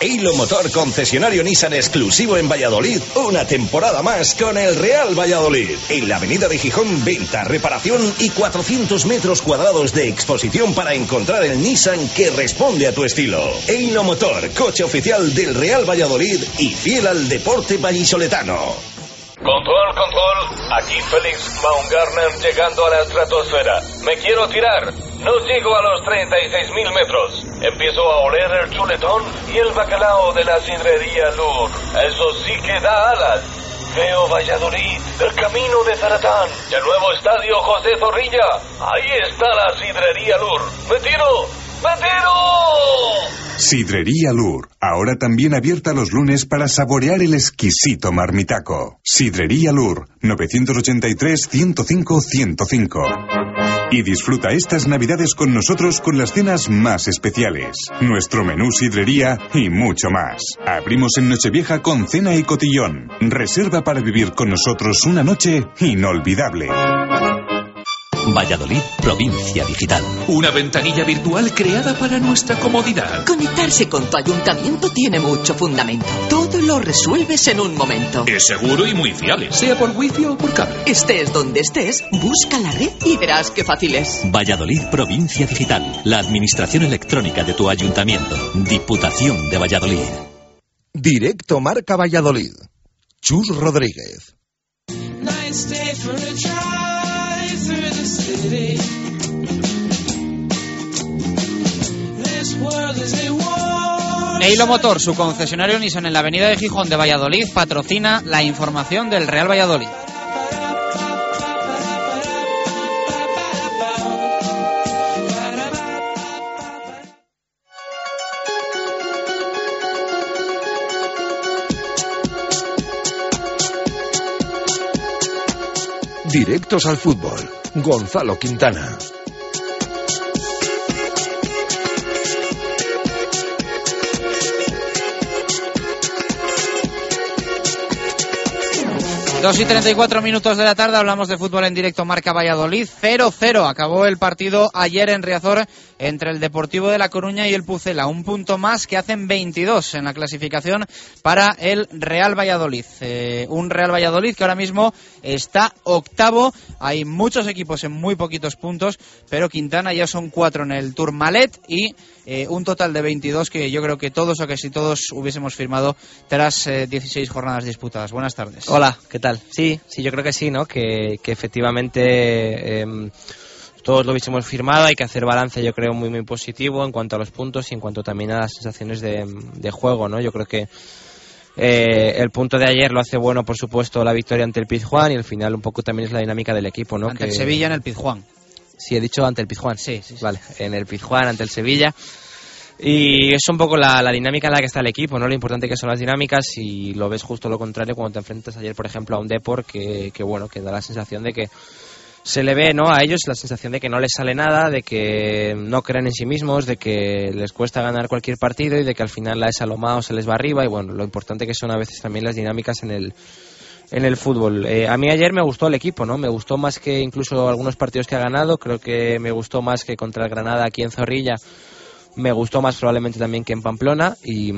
Eilo Motor concesionario Nissan exclusivo en Valladolid, una temporada más con el Real Valladolid. En la avenida de Gijón, venta, reparación y 400 metros cuadrados de exposición para encontrar el Nissan que responde a tu estilo. Eilo Motor, coche oficial del Real Valladolid y fiel al deporte vallisoletano. Control, control. Aquí Félix Baumgartner llegando a la estratosfera. Me quiero tirar. No llego a los 36.000 metros. Empiezo a oler el chuletón y el bacalao de la sidrería Lur. Eso sí que da alas. Veo Valladolid, el camino de Zaratán el nuevo estadio José Zorrilla. Ahí está la sidrería Lur. ¡Me tiro! ¡Me tiro! Sidrería Lur, ahora también abierta los lunes para saborear el exquisito marmitaco. Sidrería Lur, 983-105-105. Y disfruta estas navidades con nosotros con las cenas más especiales, nuestro menú sidrería y mucho más. Abrimos en Nochevieja con cena y cotillón. Reserva para vivir con nosotros una noche inolvidable. Valladolid, provincia digital. Una ventanilla virtual creada para nuestra comodidad. Conectarse con tu ayuntamiento tiene mucho fundamento. Todo lo resuelves en un momento. Es seguro y muy fiable, sea por wifi o por cable. Estés donde estés, busca la red y verás qué fácil es. Valladolid, provincia digital. La administración electrónica de tu ayuntamiento. Diputación de Valladolid. Directo Marca Valladolid. Chus Rodríguez. Neilo Motor, su concesionario Nissan en la avenida de Gijón de Valladolid, patrocina la información del Real Valladolid. Directos al fútbol. Gonzalo Quintana. 2 y 34 minutos de la tarde hablamos de fútbol en directo Marca Valladolid. 0-0 acabó el partido ayer en Riazor entre el Deportivo de La Coruña y el Pucela. Un punto más que hacen 22 en la clasificación para el Real Valladolid. Eh, un Real Valladolid que ahora mismo está octavo. Hay muchos equipos en muy poquitos puntos, pero Quintana ya son cuatro en el Tourmalet y eh, un total de 22 que yo creo que todos o casi todos hubiésemos firmado tras 16 jornadas disputadas. Buenas tardes. Hola, ¿qué tal? Sí, sí, yo creo que sí, ¿no? Que, que efectivamente em, todos lo hubiésemos firmado. Hay que hacer balance, yo creo, muy, muy positivo en cuanto a los puntos y en cuanto también a las sensaciones de, de juego, ¿no? Yo creo que eh, el punto de ayer lo hace bueno, por supuesto, la victoria ante el Pizjuán y al final un poco también es la dinámica del equipo, ¿no? Ante que... el Sevilla en el Pizjuán. Sí, he dicho ante el Pizjuán. Sí, sí, sí. Vale, en el Pizjuán, ante el Sevilla. Y es un poco la, la, dinámica en la que está el equipo, ¿no? Lo importante que son las dinámicas y lo ves justo lo contrario cuando te enfrentas ayer, por ejemplo, a un Depor que, que bueno, que da la sensación de que se le ve, ¿no? A ellos la sensación de que no les sale nada, de que no creen en sí mismos, de que les cuesta ganar cualquier partido y de que al final la esa Lomao se les va arriba y bueno, lo importante que son a veces también las dinámicas en el en el fútbol. Eh, a mí ayer me gustó el equipo, ¿no? Me gustó más que incluso algunos partidos que ha ganado. Creo que me gustó más que contra el Granada aquí en Zorrilla. Me gustó más probablemente también que en Pamplona y,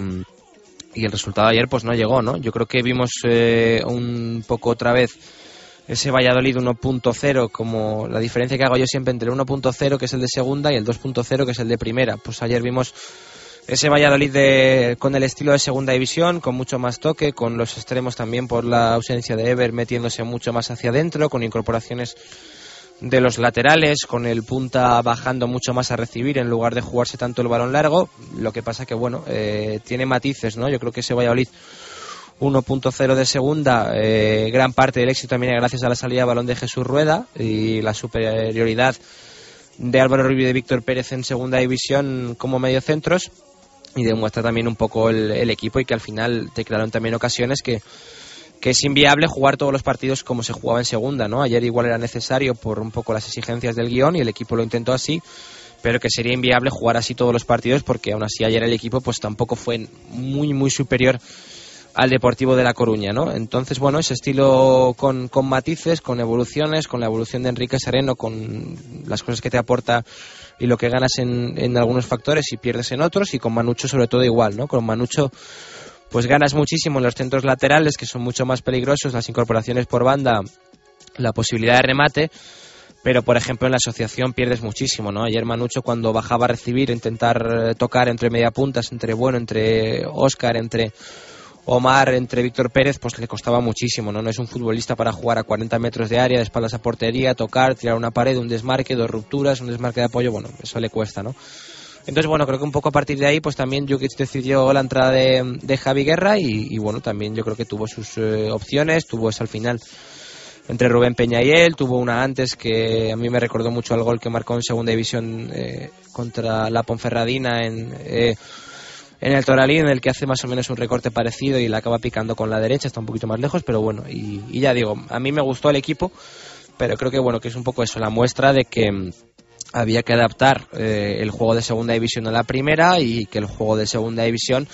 y el resultado ayer pues no llegó, ¿no? Yo creo que vimos eh, un poco otra vez ese Valladolid 1.0 como la diferencia que hago yo siempre entre el 1.0 que es el de segunda y el 2.0 que es el de primera. Pues ayer vimos ese Valladolid de, con el estilo de segunda división, con mucho más toque, con los extremos también por la ausencia de Ever metiéndose mucho más hacia adentro, con incorporaciones de los laterales, con el punta bajando mucho más a recibir en lugar de jugarse tanto el balón largo. Lo que pasa que, bueno, eh, tiene matices, ¿no? Yo creo que ese Valladolid 1.0 de segunda, eh, gran parte del éxito también gracias a la salida de balón de Jesús Rueda y la superioridad de Álvaro Rubio y de Víctor Pérez en segunda división como mediocentros y demuestra también un poco el, equipo y que al final te crearon también ocasiones que, que es inviable jugar todos los partidos como se jugaba en segunda, ¿no? Ayer igual era necesario por un poco las exigencias del guion y el equipo lo intentó así, pero que sería inviable jugar así todos los partidos porque aún así ayer el equipo pues tampoco fue muy muy superior al Deportivo de La Coruña, ¿no? Entonces, bueno, ese estilo con, con matices, con evoluciones, con la evolución de Enrique Sereno, con las cosas que te aporta y lo que ganas en, en algunos factores y pierdes en otros, y con Manucho sobre todo igual, ¿no? Con Manucho pues ganas muchísimo en los centros laterales, que son mucho más peligrosos, las incorporaciones por banda, la posibilidad de remate, pero por ejemplo en la asociación pierdes muchísimo, ¿no? Ayer Manucho cuando bajaba a recibir, intentar tocar entre media puntas, entre bueno, entre Oscar, entre Omar, entre Víctor Pérez, pues le costaba muchísimo, ¿no? No es un futbolista para jugar a 40 metros de área, de espaldas a portería, tocar, tirar una pared, un desmarque, dos rupturas, un desmarque de apoyo, bueno, eso le cuesta, ¿no? Entonces, bueno, creo que un poco a partir de ahí, pues también Jukic decidió la entrada de, de Javi Guerra y, bueno, también yo creo que tuvo sus eh, opciones, tuvo esa al final entre Rubén Peña y él, tuvo una antes que a mí me recordó mucho al gol que marcó en segunda división eh, contra la Ponferradina en... Eh, en el Toralín, en el que hace más o menos un recorte parecido y la acaba picando con la derecha, está un poquito más lejos, pero bueno, y, y ya digo, a mí me gustó el equipo, pero creo que bueno, que es un poco eso, la muestra de que mm, había que adaptar eh, el juego de segunda división a la primera y que el juego de segunda división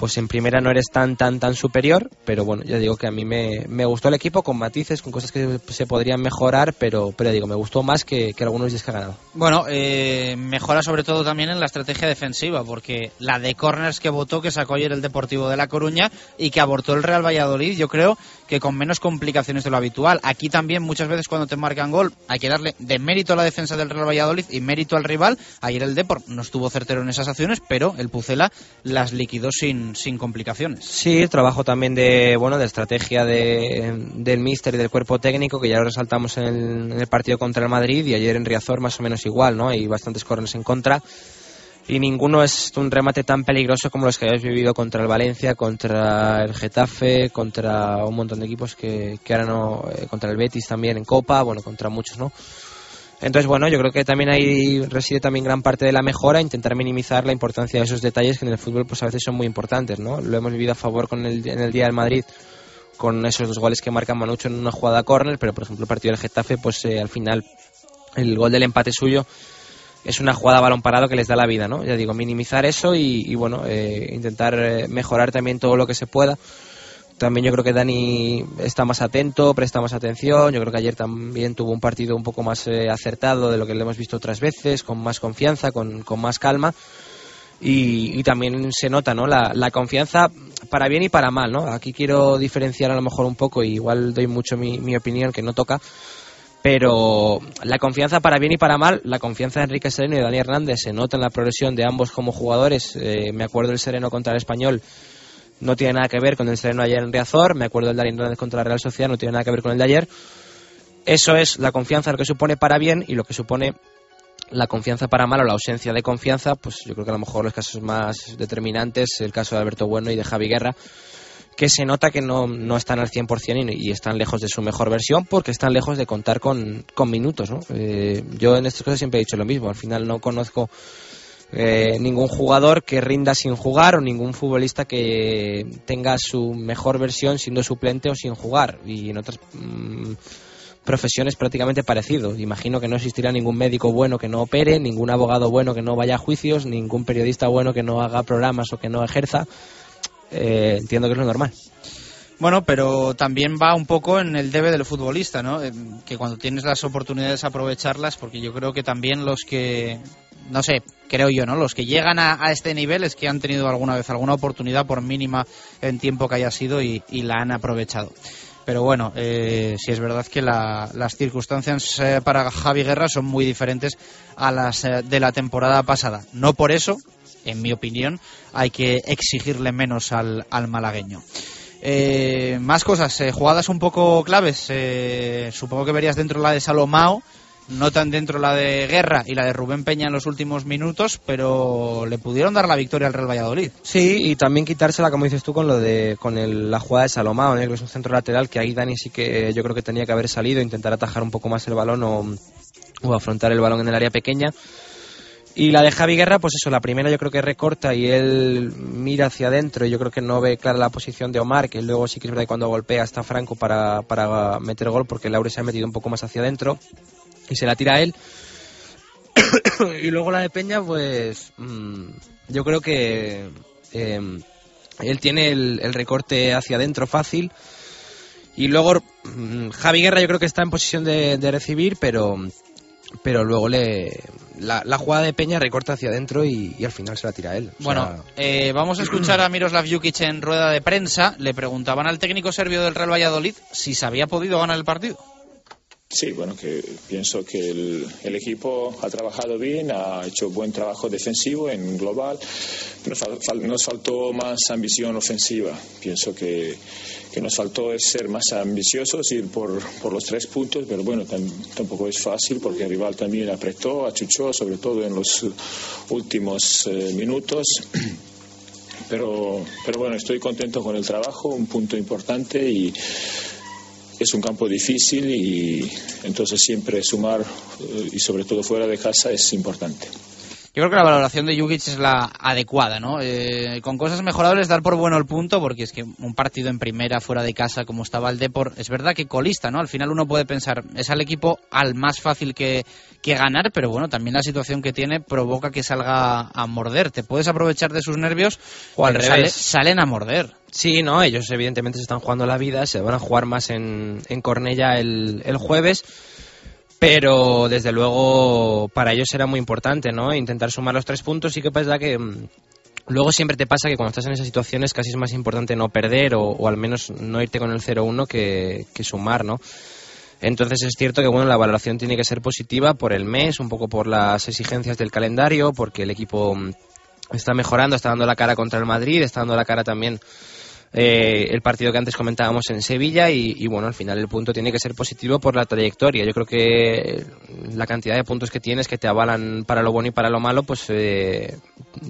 pues en primera no eres tan tan tan superior, pero bueno, ya digo que a mí me, me gustó el equipo con matices, con cosas que se podrían mejorar, pero pero digo, me gustó más que, que algunos días que ha ganado. Bueno, eh, mejora sobre todo también en la estrategia defensiva, porque la de corners que votó, que sacó ayer el Deportivo de La Coruña y que abortó el Real Valladolid, yo creo que con menos complicaciones de lo habitual. Aquí también muchas veces cuando te marcan gol hay que darle de mérito a la defensa del Real Valladolid y mérito al rival. Ayer el Deport no estuvo certero en esas acciones, pero el Pucela las liquidó sin, sin complicaciones. Sí, trabajo también de bueno de estrategia de, del míster y del cuerpo técnico que ya lo resaltamos en el, el, partido contra el Madrid y ayer en Riazor más o menos igual, ¿no? Hay bastantes corners en contra y ninguno es un remate tan peligroso como los que habéis vivido contra el Valencia, contra el Getafe, contra un montón de equipos que, que ahora no, eh, contra el Betis también en Copa, bueno, contra muchos, ¿no? Entonces, bueno, yo creo que también ahí reside también gran parte de la mejora, intentar minimizar la importancia de esos detalles que en el fútbol pues a veces son muy importantes, ¿no? Lo hemos vivido a favor con el, en el día del Madrid con esos dos goles que marca Manucho en una jugada córner, pero por ejemplo el partido del Getafe, pues eh, al final el gol del empate suyo es una jugada balón parado que les da la vida, ¿no? Ya digo, minimizar eso y, y bueno, eh, intentar mejorar también todo lo que se pueda también yo creo que Dani está más atento, presta más atención. Yo creo que ayer también tuvo un partido un poco más eh, acertado de lo que le hemos visto otras veces, con más confianza, con, con más calma. Y, y, también se nota ¿no? La, la, confianza para bien y para mal. ¿no? Aquí quiero diferenciar a lo mejor un poco, y igual doy mucho mi, mi opinión que no toca, pero la confianza para bien y para mal, la confianza de Enrique Sereno y de Dani Hernández se nota en la progresión de ambos como jugadores. Eh, me acuerdo del Sereno contra el Español, no tiene nada que ver con el Sereno ayer en Riazor. Me acuerdo del Dani Hernández contra la Real Sociedad, no tiene nada que ver con el de ayer. Eso es la confianza, lo que supone para bien y lo que supone la confianza para mal o la ausencia de confianza, pues yo creo que a lo mejor los casos más determinantes, el caso de Alberto Bueno y de Javi Guerra, que se nota que no, no están al 100% y, y, están lejos de su mejor versión porque están lejos de contar con, con minutos. ¿no? Eh, yo en estas cosas siempre he dicho lo mismo, al final no conozco eh, ningún jugador que rinda sin jugar o ningún futbolista que tenga su mejor versión siendo suplente o sin jugar y en otras... Mmm, profesiones prácticamente parecido. Imagino que no existirá ningún médico bueno que no opere, ningún abogado bueno que no vaya a juicios, ningún periodista bueno que no haga programas o que no ejerza. Eh, entiendo que es lo normal. Bueno, pero también va un poco en el debe del futbolista, ¿no? Eh, que cuando tienes las oportunidades aprovecharlas, porque yo creo que también los que, no sé, creo yo, ¿no? Los que llegan a, este nivel es que han tenido alguna vez alguna oportunidad, por mínima en tiempo que haya sido, y, la han aprovechado pero bueno, eh, es verdad que la, las circunstancias eh, para Javi Guerra son muy diferentes a las de la temporada pasada. No por eso, en mi opinión, hay que exigirle menos al, al malagueño. Eh, más cosas, jugadas un poco claves. supongo que verías dentro la de Salomao no tan dentro la de Guerra y la de Rubén Peña en los últimos minutos, pero le pudieron dar la victoria al Real Valladolid. Sí, y también quitársela, como dices tú, con lo de con el, la jugada de Salomao, que es un centro lateral, que ahí Dani sí que yo creo que tenía que haber salido, intentar atajar un poco más el balón o afrontar el balón en el área pequeña. Y la de Javi Guerra, pues eso, la primera yo creo que recorta y él mira hacia adentro y yo creo que no ve clara la posición de Omar, que luego sí que es verdad que cuando golpea está Franco para, para meter gol porque Laure se ha metido un poco más hacia adentro y se la tira a él. <coughs> y luego la de Peña, pues mmm, yo creo que eh, él tiene el, el, recorte hacia adentro fácil. Y luego mmm, Javi Guerra yo creo que está en posición de, de recibir, pero pero luego le la, la, jugada de Peña recorta hacia adentro y, y al final se la tira él. O bueno, sea... eh, vamos a escuchar a Miroslav Jukic en rueda de prensa. Le preguntaban al técnico serbio del Real Valladolid si se había podido ganar el partido. Sí, bueno, que pienso que el, el, equipo ha trabajado bien, ha hecho buen trabajo defensivo en global. Nos, fal, nos faltó más ambición ofensiva. Pienso que, que, nos faltó ser más ambiciosos, ir por, por los tres puntos, pero bueno, tam, tampoco es fácil porque el rival también apretó, achuchó, sobre todo en los últimos eh, minutos. Pero, pero bueno, estoy contento con el trabajo, un punto importante y es un campo difícil y entonces siempre sumar y sobre todo fuera de casa es importante. Yo creo que la valoración de Jukic es la adecuada, ¿no? Eh, con cosas mejorables dar por bueno el punto, porque es que un partido en primera, fuera de casa, como estaba el Depor, es verdad que colista, ¿no? Al final uno puede pensar, es al equipo al más fácil que, que ganar, pero bueno, también la situación que tiene provoca que salga a morder. Te puedes aprovechar de sus nervios o al revés. Sale, salen a morder. Sí, no, ellos evidentemente se están jugando la vida, se van a jugar más en, en Cornella el, el jueves pero desde luego para ellos será muy importante, ¿no? Intentar sumar los tres puntos y que pasa que mmm, luego siempre te pasa que cuando estás en esas situaciones casi es más importante no perder o, o al menos no irte con el 0-1 que, que, sumar, ¿no? Entonces es cierto que bueno la valoración tiene que ser positiva por el mes, un poco por las exigencias del calendario, porque el equipo está mejorando, está dando la cara contra el Madrid, está dando la cara también eh, el partido que antes comentábamos en Sevilla y, bueno, al final el punto tiene que ser positivo por la trayectoria. Yo creo que la cantidad de puntos que tienes que te avalan para lo bueno y para lo malo, pues eh,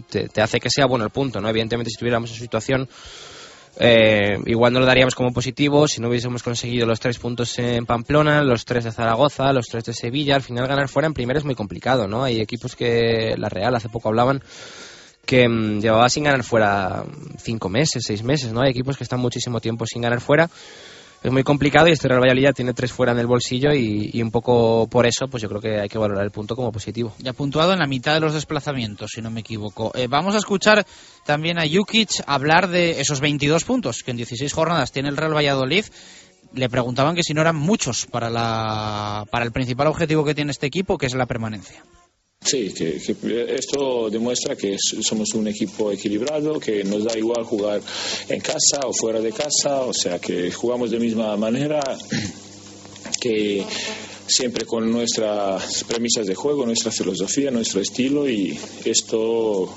te, hace que sea bueno el punto, ¿no? Evidentemente si estuviéramos en situación eh, igual no lo daríamos como positivo si no hubiésemos conseguido los tres puntos en Pamplona, los tres de Zaragoza, los tres de Sevilla. Al final ganar fuera en primera es muy complicado, ¿no? Hay equipos que la Real hace poco hablaban que mmm, llevaba sin ganar fuera cinco meses, seis meses, ¿no? Hay equipos que están muchísimo tiempo sin ganar fuera es muy complicado y este Real Valladolid ya tiene tres fuera en el bolsillo y, y un poco por eso pues yo creo que hay que valorar el punto como positivo. Ya puntuado en la mitad de los desplazamientos, si no me equivoco. Eh, vamos a escuchar también a Jukic hablar de esos 22 puntos que en 16 jornadas tiene el Real Valladolid. Le preguntaban que si no eran muchos para, la, para el principal objetivo que tiene este equipo, que es la permanencia. Sí, que, esto demuestra que somos un equipo equilibrado, que nos da igual jugar en casa o fuera de casa, o sea que jugamos de misma manera, <clears throat> que siempre con nuestras premisas de juego, nuestra filosofía, nuestro estilo y esto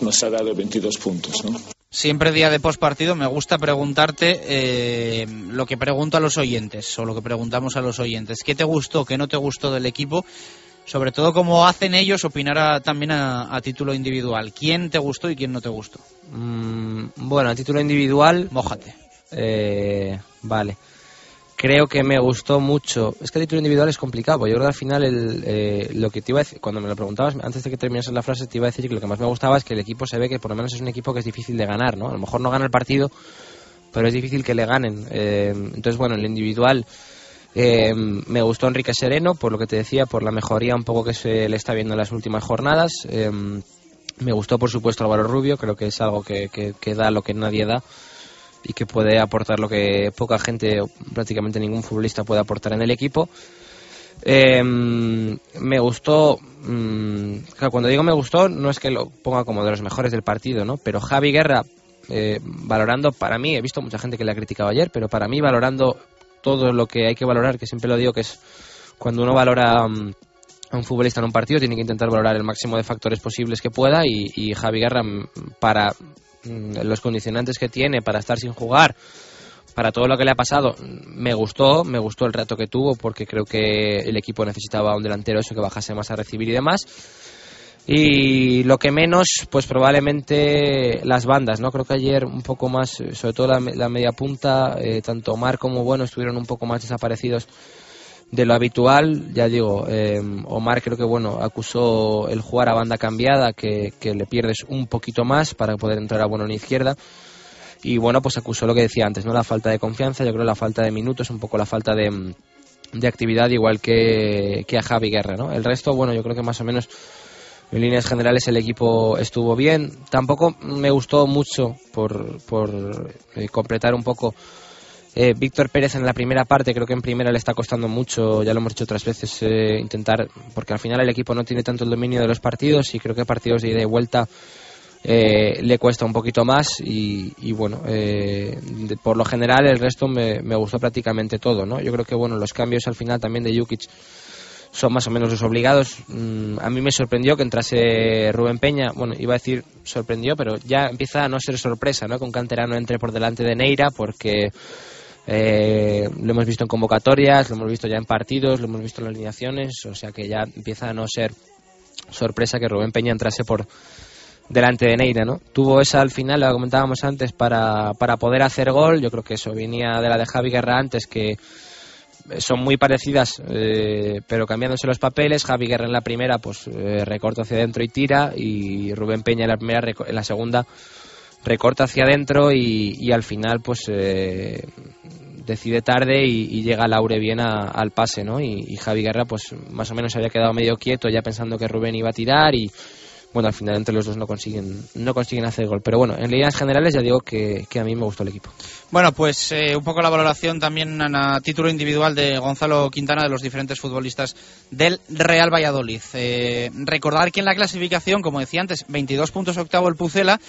nos ha dado 22 puntos, ¿no? Siempre día de postpartido me gusta preguntarte eh, lo que pregunto a los oyentes o lo que preguntamos a los oyentes. ¿Qué te gustó, qué no te gustó del equipo? Sobre todo cómo hacen ellos opinar a- también a, a título individual. ¿Quién te gustó y quién no te gustó? Mm, bueno, a título individual. Mójate. Eh, vale. Creo que me gustó mucho. Es que a título individual es complicado. Yo creo que al final el, eh, lo que te iba a decir, cuando me lo preguntabas, antes de que terminases la frase, te iba a decir que lo que más me gustaba es que el equipo se ve que por lo menos es un equipo que es difícil de ganar, ¿no? A lo mejor no gana el partido, pero es difícil que le ganen. Eh, entonces, bueno, en el individual eh, me gustó Enrique Sereno, por lo que te decía, por la mejoría un poco que se le está viendo en las últimas jornadas. Eh, me gustó, por supuesto, Álvaro Rubio, creo que es algo que, da lo que nadie da y que puede aportar lo que poca gente o prácticamente ningún futbolista puede aportar en el equipo. Eh, me gustó, mm, cuando digo me gustó, no es que lo ponga como de los mejores del partido, ¿no? Pero Javi Guerra, eh, valorando para mí, he visto mucha gente que le ha criticado ayer, pero para mí valorando todo lo que hay que valorar, que siempre lo digo que es cuando uno valora mm, a un futbolista en un partido, tiene que intentar valorar el máximo de factores posibles que pueda y, y Javi Guerra, mm, para mm, los condicionantes que tiene, para estar sin jugar, para todo lo que le ha pasado, me gustó, me gustó el reto que tuvo porque creo que el equipo necesitaba un delantero eso que bajase más a recibir y demás. Y lo que menos, pues probablemente las bandas, ¿no? Creo que ayer un poco más, eh, sobre todo la, me- la media punta, eh, tanto Omar como Bueno estuvieron un poco más desaparecidos de lo habitual. Ya digo, eh, Omar creo que bueno acusó el jugar a banda cambiada, que, que le pierdes un poquito más para poder entrar a Bueno en izquierda. Y bueno, pues acusó lo que decía antes, ¿no? La falta de confianza, yo creo la falta de minutos, un poco la falta de, mm, de actividad, igual que, que a Javi Guerra, ¿no? El resto, bueno, yo creo que más o menos en líneas generales el equipo estuvo bien. Tampoco me gustó mucho por, por eh, completar un poco eh, Víctor Pérez en la primera parte, creo que en primera le está costando mucho, ya lo hemos dicho otras veces, eh, intentar, porque al final el equipo no tiene tanto el dominio de los partidos y creo que partidos de ida y vuelta eh, le cuesta un poquito más y, y bueno, eh, de- por lo general el resto me, me gustó prácticamente todo, ¿no? Yo creo que bueno, los cambios al final también de Jukic son más o menos los obligados. Mm, a mí me sorprendió que entrase Rubén Peña. Bueno, iba a decir sorprendió, pero ya empieza a no ser sorpresa, ¿no? Que un canterano entre por delante de Neira, porque eh, lo hemos visto en convocatorias, lo hemos visto ya en partidos, lo hemos visto en alineaciones, o sea que ya empieza a no ser sorpresa que Rubén Peña entrase por delante de Neira, ¿no? Tuvo esa al final, lo comentábamos antes, para, para poder hacer gol. Yo creo que eso venía de la de Javi Guerra antes, que son muy parecidas, eh, pero cambiándose los papeles. Javi Guerra en la primera, pues eh, recorta hacia adentro y tira, y Rubén Peña en la primera, en la segunda recorta hacia adentro y, al final, pues eh, decide tarde y, llega Laure bien a- al pase, ¿no? Y, y Javi Guerra, pues más o menos había quedado medio quieto, ya pensando que Rubén iba a tirar y bueno, al final entre los dos no consiguen no consiguen hacer gol. Pero bueno, en líneas generales ya digo que, que a mí me gustó el equipo. Bueno, pues eh, un poco la valoración también a, título individual de Gonzalo Quintana de los diferentes futbolistas del Real Valladolid. Eh, recordar que en la clasificación, como decía antes, 22 puntos octavo el Pucela,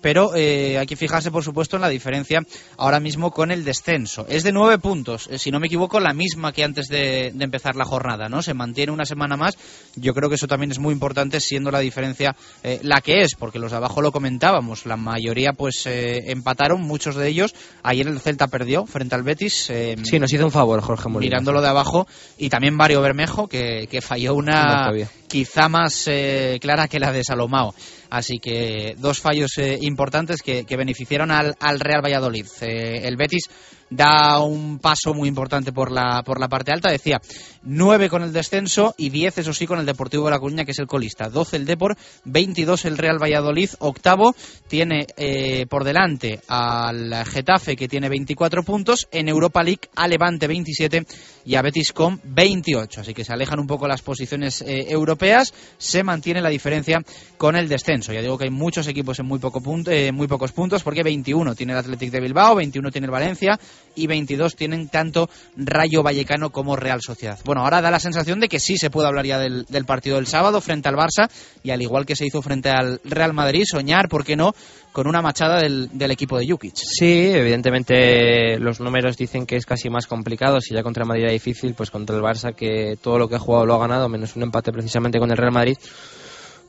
pero eh, hay que fijarse, por supuesto, en la diferencia ahora mismo con el descenso. Es de nueve puntos, eh, si no me equivoco, la misma que antes de, de empezar la jornada, ¿no? Se mantiene una semana más. Yo creo que eso también es muy importante, siendo la diferencia eh, la que es, porque los de abajo lo comentábamos, la mayoría pues eh, empataron, muchos de ellos. Ayer el Celta perdió frente al Betis. eh, Sí, nos hizo un favor Jorge Molina. mirándolo de abajo y también Mario Bermejo que, que falló una quizá más eh, clara que la de Salomao así que dos fallos eh, importantes que, beneficiaron al, al Real Valladolid Eh, el Betis da un paso muy importante por la, por la parte alta. Decía, 9 con el descenso y 10, eso sí, con el Deportivo de La Coruña, que es el colista. 12 el Depor, 22 el Real Valladolid, octavo. Tiene eh, por delante al Getafe, que tiene 24 puntos. En Europa League, a Levante 27 y a Betis con 28. Así que se alejan un poco las posiciones eh, europeas. Se mantiene la diferencia con el descenso. Ya digo que hay muchos equipos en muy, poco punto, eh, muy pocos puntos, porque 21 tiene el Athletic de Bilbao, 21 tiene el Valencia y 22 tienen tanto Rayo Vallecano como Real Sociedad. Ahora da la sensación de que sí se puede hablar ya del, partido del sábado frente al Barça y al igual que se hizo frente al Real Madrid, soñar, ¿por qué no?, con una machada del, equipo de Jukic. Sí, evidentemente los números dicen que es casi más complicado. Si ya contra Madrid era difícil, pues contra el Barça, que todo lo que ha jugado lo ha ganado, menos un empate precisamente con el Real Madrid,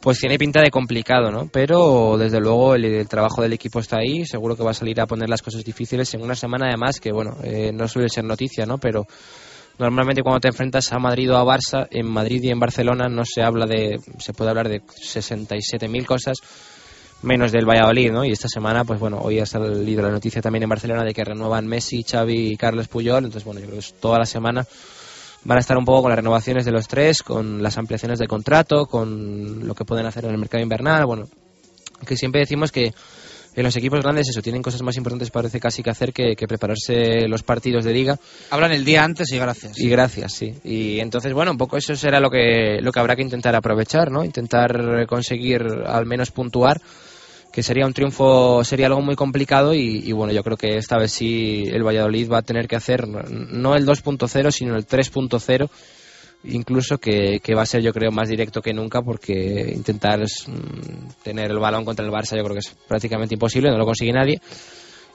pues tiene pinta de complicado, ¿no? Pero desde luego el, el trabajo del equipo está ahí, seguro que va a salir a poner las cosas difíciles en una semana además que, bueno, eh, no suele ser noticia, ¿no? Pero normalmente cuando te enfrentas a Madrid o a Barça, en Madrid y en Barcelona no se habla de, se puede hablar de 67.000 cosas, menos del Valladolid, ¿no? Y esta semana, pues bueno, hoy ha salido la noticia también en Barcelona de que renuevan Messi, Xavi y Carles Puyol, entonces bueno, yo creo que toda la semana van a estar un poco con las renovaciones de los tres, con las ampliaciones de contrato, con lo que pueden hacer en el mercado invernal, bueno, que siempre decimos que en los equipos grandes eso, tienen cosas más importantes parece casi que hacer que, que prepararse los partidos de liga. Hablan el día antes y gracias. Y gracias, sí. Y entonces, bueno, un poco eso será lo que, lo que habrá que intentar aprovechar, ¿no? Intentar conseguir al menos puntuar que sería un triunfo, sería algo muy complicado y, y, bueno, yo creo que esta vez sí el Valladolid va a tener que hacer no el 2.0, sino el 3.0, incluso que, que, va a ser yo creo más directo que nunca porque intentar mm, tener el balón contra el Barça yo creo que es prácticamente imposible, no lo consigue nadie.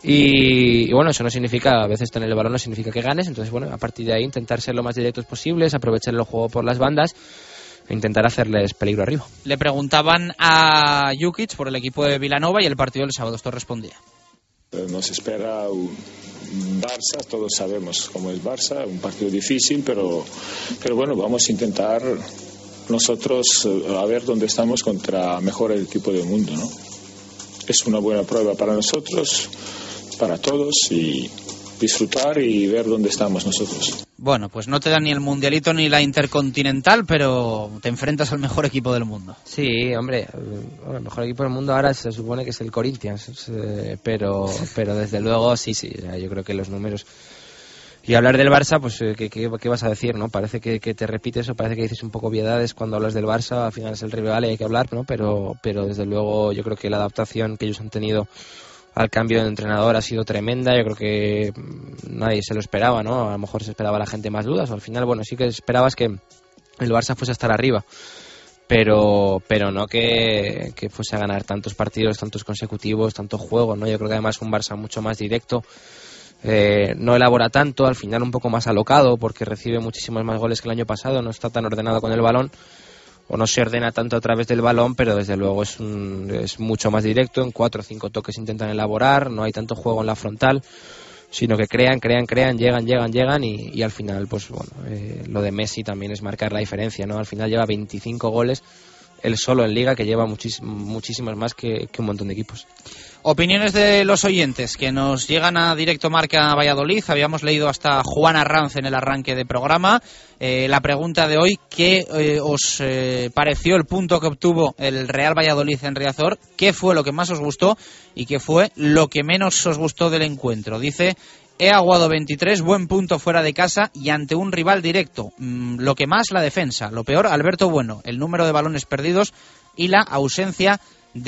Y, y, bueno, eso no significa, a veces tener el balón no significa que ganes, entonces bueno, a partir de ahí intentar ser lo más directos posibles, aprovechar el juego por las bandas e intentar hacerles peligro arriba. Le preguntaban a Jukic por el equipo de Vilanova y el partido del sábado, esto respondía. Nos espera un Barça, todos sabemos cómo es Barça, un partido difícil, pero, pero bueno, vamos a intentar nosotros a ver dónde estamos contra mejor el equipo del mundo, ¿no? Es una buena prueba para nosotros, para todos y disfrutar y ver dónde estamos nosotros. Bueno, pues no te dan ni el mundialito ni la intercontinental, pero te enfrentas al mejor equipo del mundo. Sí, hombre, el mejor equipo del mundo ahora se supone que es el Corinthians, pero, pero desde luego sí, sí, yo creo que los números... Y hablar del Barça, pues, ¿qué, qué, qué vas a decir, no? Parece que, que, te repites o parece que dices un poco viedades cuando hablas del Barça, al final es el rival y hay que hablar, ¿no? Pero, pero desde luego yo creo que la adaptación que ellos han tenido al cambio de entrenador ha sido tremenda. Yo creo que nadie se lo esperaba, ¿no? A lo mejor se esperaba la gente más dudas. Al final, bueno, sí que esperabas que el Barça fuese a estar arriba. Pero, pero no que, que fuese a ganar tantos partidos, tantos consecutivos, tantos juegos, ¿no? Yo creo que además un Barça mucho más directo. Eh, no elabora tanto, al final un poco más alocado porque recibe muchísimos más goles que el año pasado, no está tan ordenado con el balón o no se ordena tanto a través del balón, pero desde luego es, un, es mucho más directo, en cuatro o cinco toques intentan elaborar, no hay tanto juego en la frontal, sino que crean, crean, crean, llegan, llegan, llegan y, al final, pues bueno, eh, lo de Messi también es marcar la diferencia, ¿no? Al final lleva 25 goles él solo en liga, que lleva muchísimas más que, un montón de equipos. Opiniones de los oyentes que nos llegan a directo marca Valladolid. Habíamos leído hasta Juan Arranz en el arranque de programa. Eh, la pregunta de hoy, ¿qué eh, os eh, pareció el punto que obtuvo el Real Valladolid en Riazor? ¿Qué fue lo que más os gustó y qué fue lo que menos os gustó del encuentro? Dice He aguado 23, buen punto fuera de casa y ante un rival directo. Mm, lo que más, la defensa. Lo peor, Alberto Bueno, el número de balones perdidos y la ausencia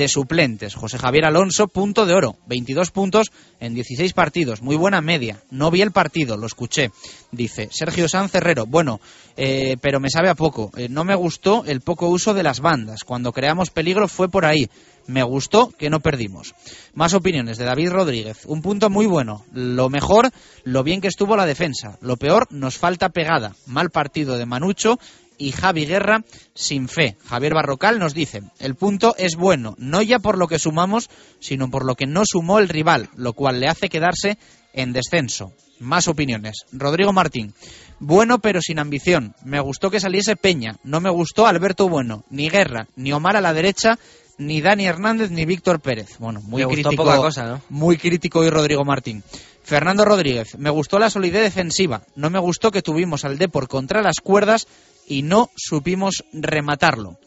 suplentes. José Javier Alonso, punto de oro, 22 puntos en 16 partidos, muy buena media. No vi el partido, lo escuché. Dice Sergio Sanz Herrero, bueno, eh, pero me sabe a poco. Eh, no me gustó el poco uso de las bandas. Cuando creamos peligro fue por ahí. Me gustó que no perdimos. Más opiniones de David Rodríguez. Un punto muy bueno. Lo mejor, lo bien que estuvo la defensa. Lo peor, nos falta pegada. Mal partido de Manucho y Javi Guerra sin fe. Javier Barrocal nos dice, el punto es bueno, no ya por lo que sumamos, sino por lo que no sumó el rival, lo cual le hace quedarse en descenso. Más opiniones. Rodrigo Martín. Bueno, pero sin ambición. Me gustó que saliese Peña. No me gustó Alberto Bueno. Ni Guerra, ni Omar a la derecha, ni Dani Hernández ni Víctor Pérez. Bueno, muy crítico. poca cosa, ¿no? Muy crítico hoy Rodrigo Martín. Fernando Rodríguez, me gustó la solidez defensiva. No me gustó que tuvimos al Depor contra las cuerdas y no supimos rematarlo.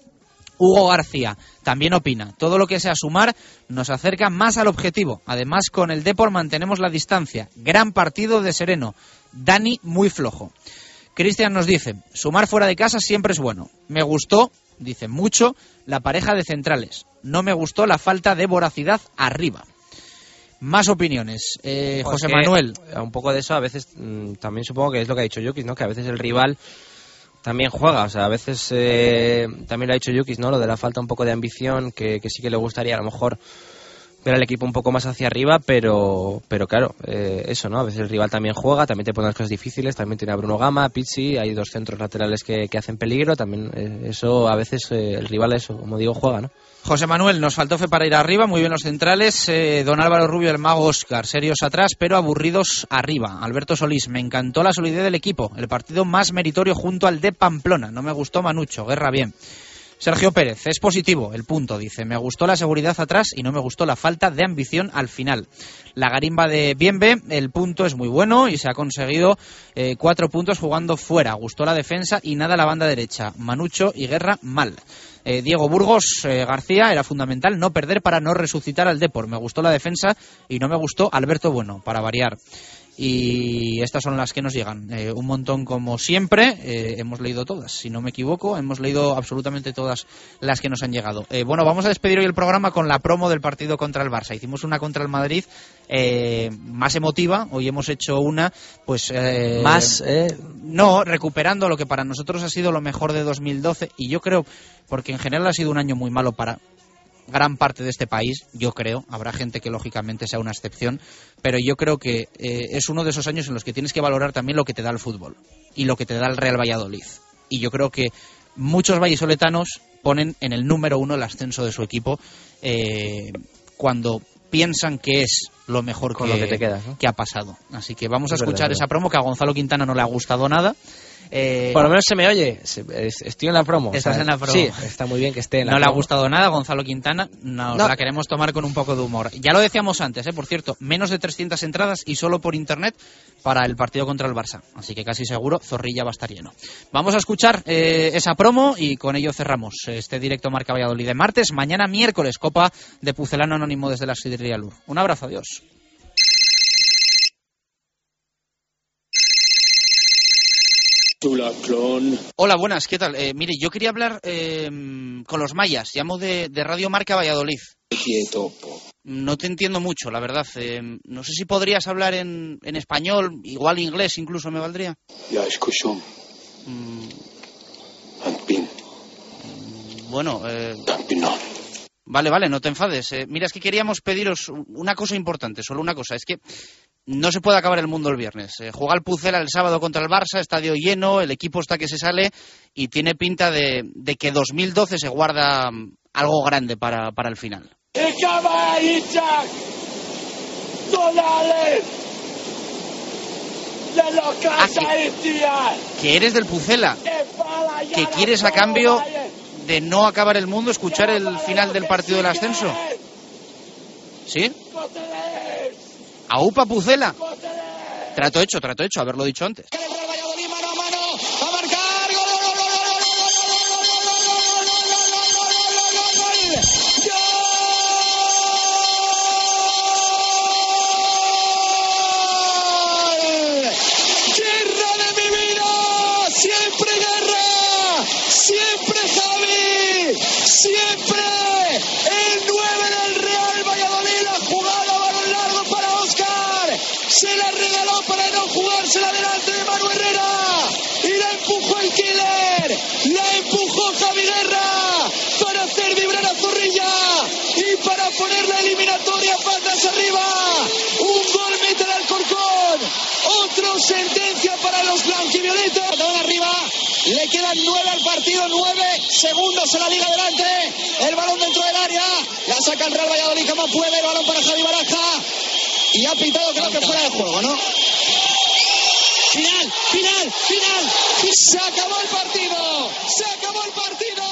Hugo García también opina, todo lo que sea sumar nos acerca más al objetivo. Además, con el Depor mantenemos la distancia. Gran partido de Sereno. Dani muy flojo. Cristian nos dice, sumar fuera de casa siempre es bueno. Me gustó, dice mucho, la pareja de centrales. No me gustó la falta de voracidad arriba. Más opiniones. Eh, Pues José Manuel. Un poco de eso, a veces mm, también supongo que es lo que ha dicho Yukis, ¿no? Que a veces el rival también juega, o sea, a veces eh, también lo ha dicho Yukis, ¿no? Lo de la falta un poco de ambición, que, que sí que le gustaría a lo mejor ver al equipo un poco más hacia arriba, pero pero claro, eh, eso, ¿no? A veces el rival también juega, también te pone las cosas difíciles, también tiene a Bruno Gama, Pizzi, hay dos centros laterales que, que hacen peligro, también eh, eso a veces eh, el rival, eso, como digo, juega, ¿no? José Manuel, nos faltó fe para ir arriba, muy bien los centrales. eh, don Álvaro Rubio, el mago Oscar, serios atrás, pero aburridos arriba. Alberto Solís, me encantó la solidez del equipo, el partido más meritorio junto al de Pamplona. No me gustó Manucho, guerra bien. Sergio Pérez, es positivo el punto, dice. Me gustó la seguridad atrás y no me gustó la falta de ambición al final. La garimba de Bienve, el punto es muy bueno y se ha conseguido eh, cuatro puntos jugando fuera. Gustó la defensa y nada la banda derecha. Manucho y Guerra mal. Eh, Diego Burgos eh, García era fundamental no perder para no resucitar al Depor. Me gustó la defensa y no me gustó Alberto Bueno, para variar. Y estas son las que nos llegan. Eh, un montón como siempre. eh, hemos leído todas, si no me equivoco. Hemos leído absolutamente todas las que nos han llegado. Eh, bueno, vamos a despedir hoy el programa con la promo del partido contra el Barça. Hicimos una contra el Madrid eh, más emotiva. Hoy hemos hecho una, pues... eh, Más, eh, No, recuperando lo que para nosotros ha sido lo mejor de 2012. Y yo creo, porque en general ha sido un año muy malo para gran parte de este país, yo creo, habrá gente que lógicamente sea una excepción, pero yo creo que eh, es uno de esos años en los que tienes que valorar también lo que te da el fútbol y lo que te da el Real Valladolid. Y yo creo que muchos vallisoletanos ponen en el número uno el ascenso de su equipo eh, cuando piensan que es lo mejor Con que, lo que te quedas, ¿no? que ha pasado. Así que vamos a Es escuchar es esa promo que a Gonzalo Quintana no le ha gustado nada. Eh, Por lo menos se me oye. Estoy en la promo. Estás o sea, en la promo. Sí, está muy bien que esté en la no le ha gustado nada Gonzalo Quintana, nos No. la queremos tomar con un poco de humor. Ya lo decíamos antes, ¿eh? por cierto, menos de 300 entradas y solo por internet para el partido contra el Barça. Así que casi seguro Zorrilla va a estar lleno. Vamos a escuchar eh, esa promo y con ello cerramos este directo Marca Valladolid de martes. Mañana miércoles, Copa de Pucelano Anónimo desde la Sidrería Lur. Un abrazo, adiós. Hola, buenas, ¿qué tal? Eh, mire, yo quería hablar eh, con los mayas, llamo de, de Radio Marca Valladolid. Quieto. No te entiendo mucho, la verdad. Eh, no sé si podrías hablar en, en español, igual inglés incluso me valdría. Ya escucho. Mm, bueno, eh. Vale, vale, no te enfades. Eh, mira, es que queríamos pediros una cosa importante, solo una cosa. Es que no se puede acabar el mundo el viernes. Eh, juega el Pucela el sábado contra el Barça, estadio lleno, el equipo está que se sale y tiene pinta de, de que 2012 se guarda mm, algo grande para, para el final. Que eres del Pucela, que quieres a cambio de no acabar el mundo escuchar el final del partido del ascenso. ¿Sí? ¿Aupa Pucela? Trato hecho, trato hecho, haberlo dicho antes. Arriba. Un gol mete el Alcorcón. Otro sentencia para los blanquivioletas. Arriba. Le quedan nueve al partido, nueve segundos en la liga adelante. El balón dentro del área. La saca el Real Valladolid como puede. El balón para Javi Baraja. Y ha pitado creo que fuera de juego, ¿no? Final, final, final. Se acabó el partido.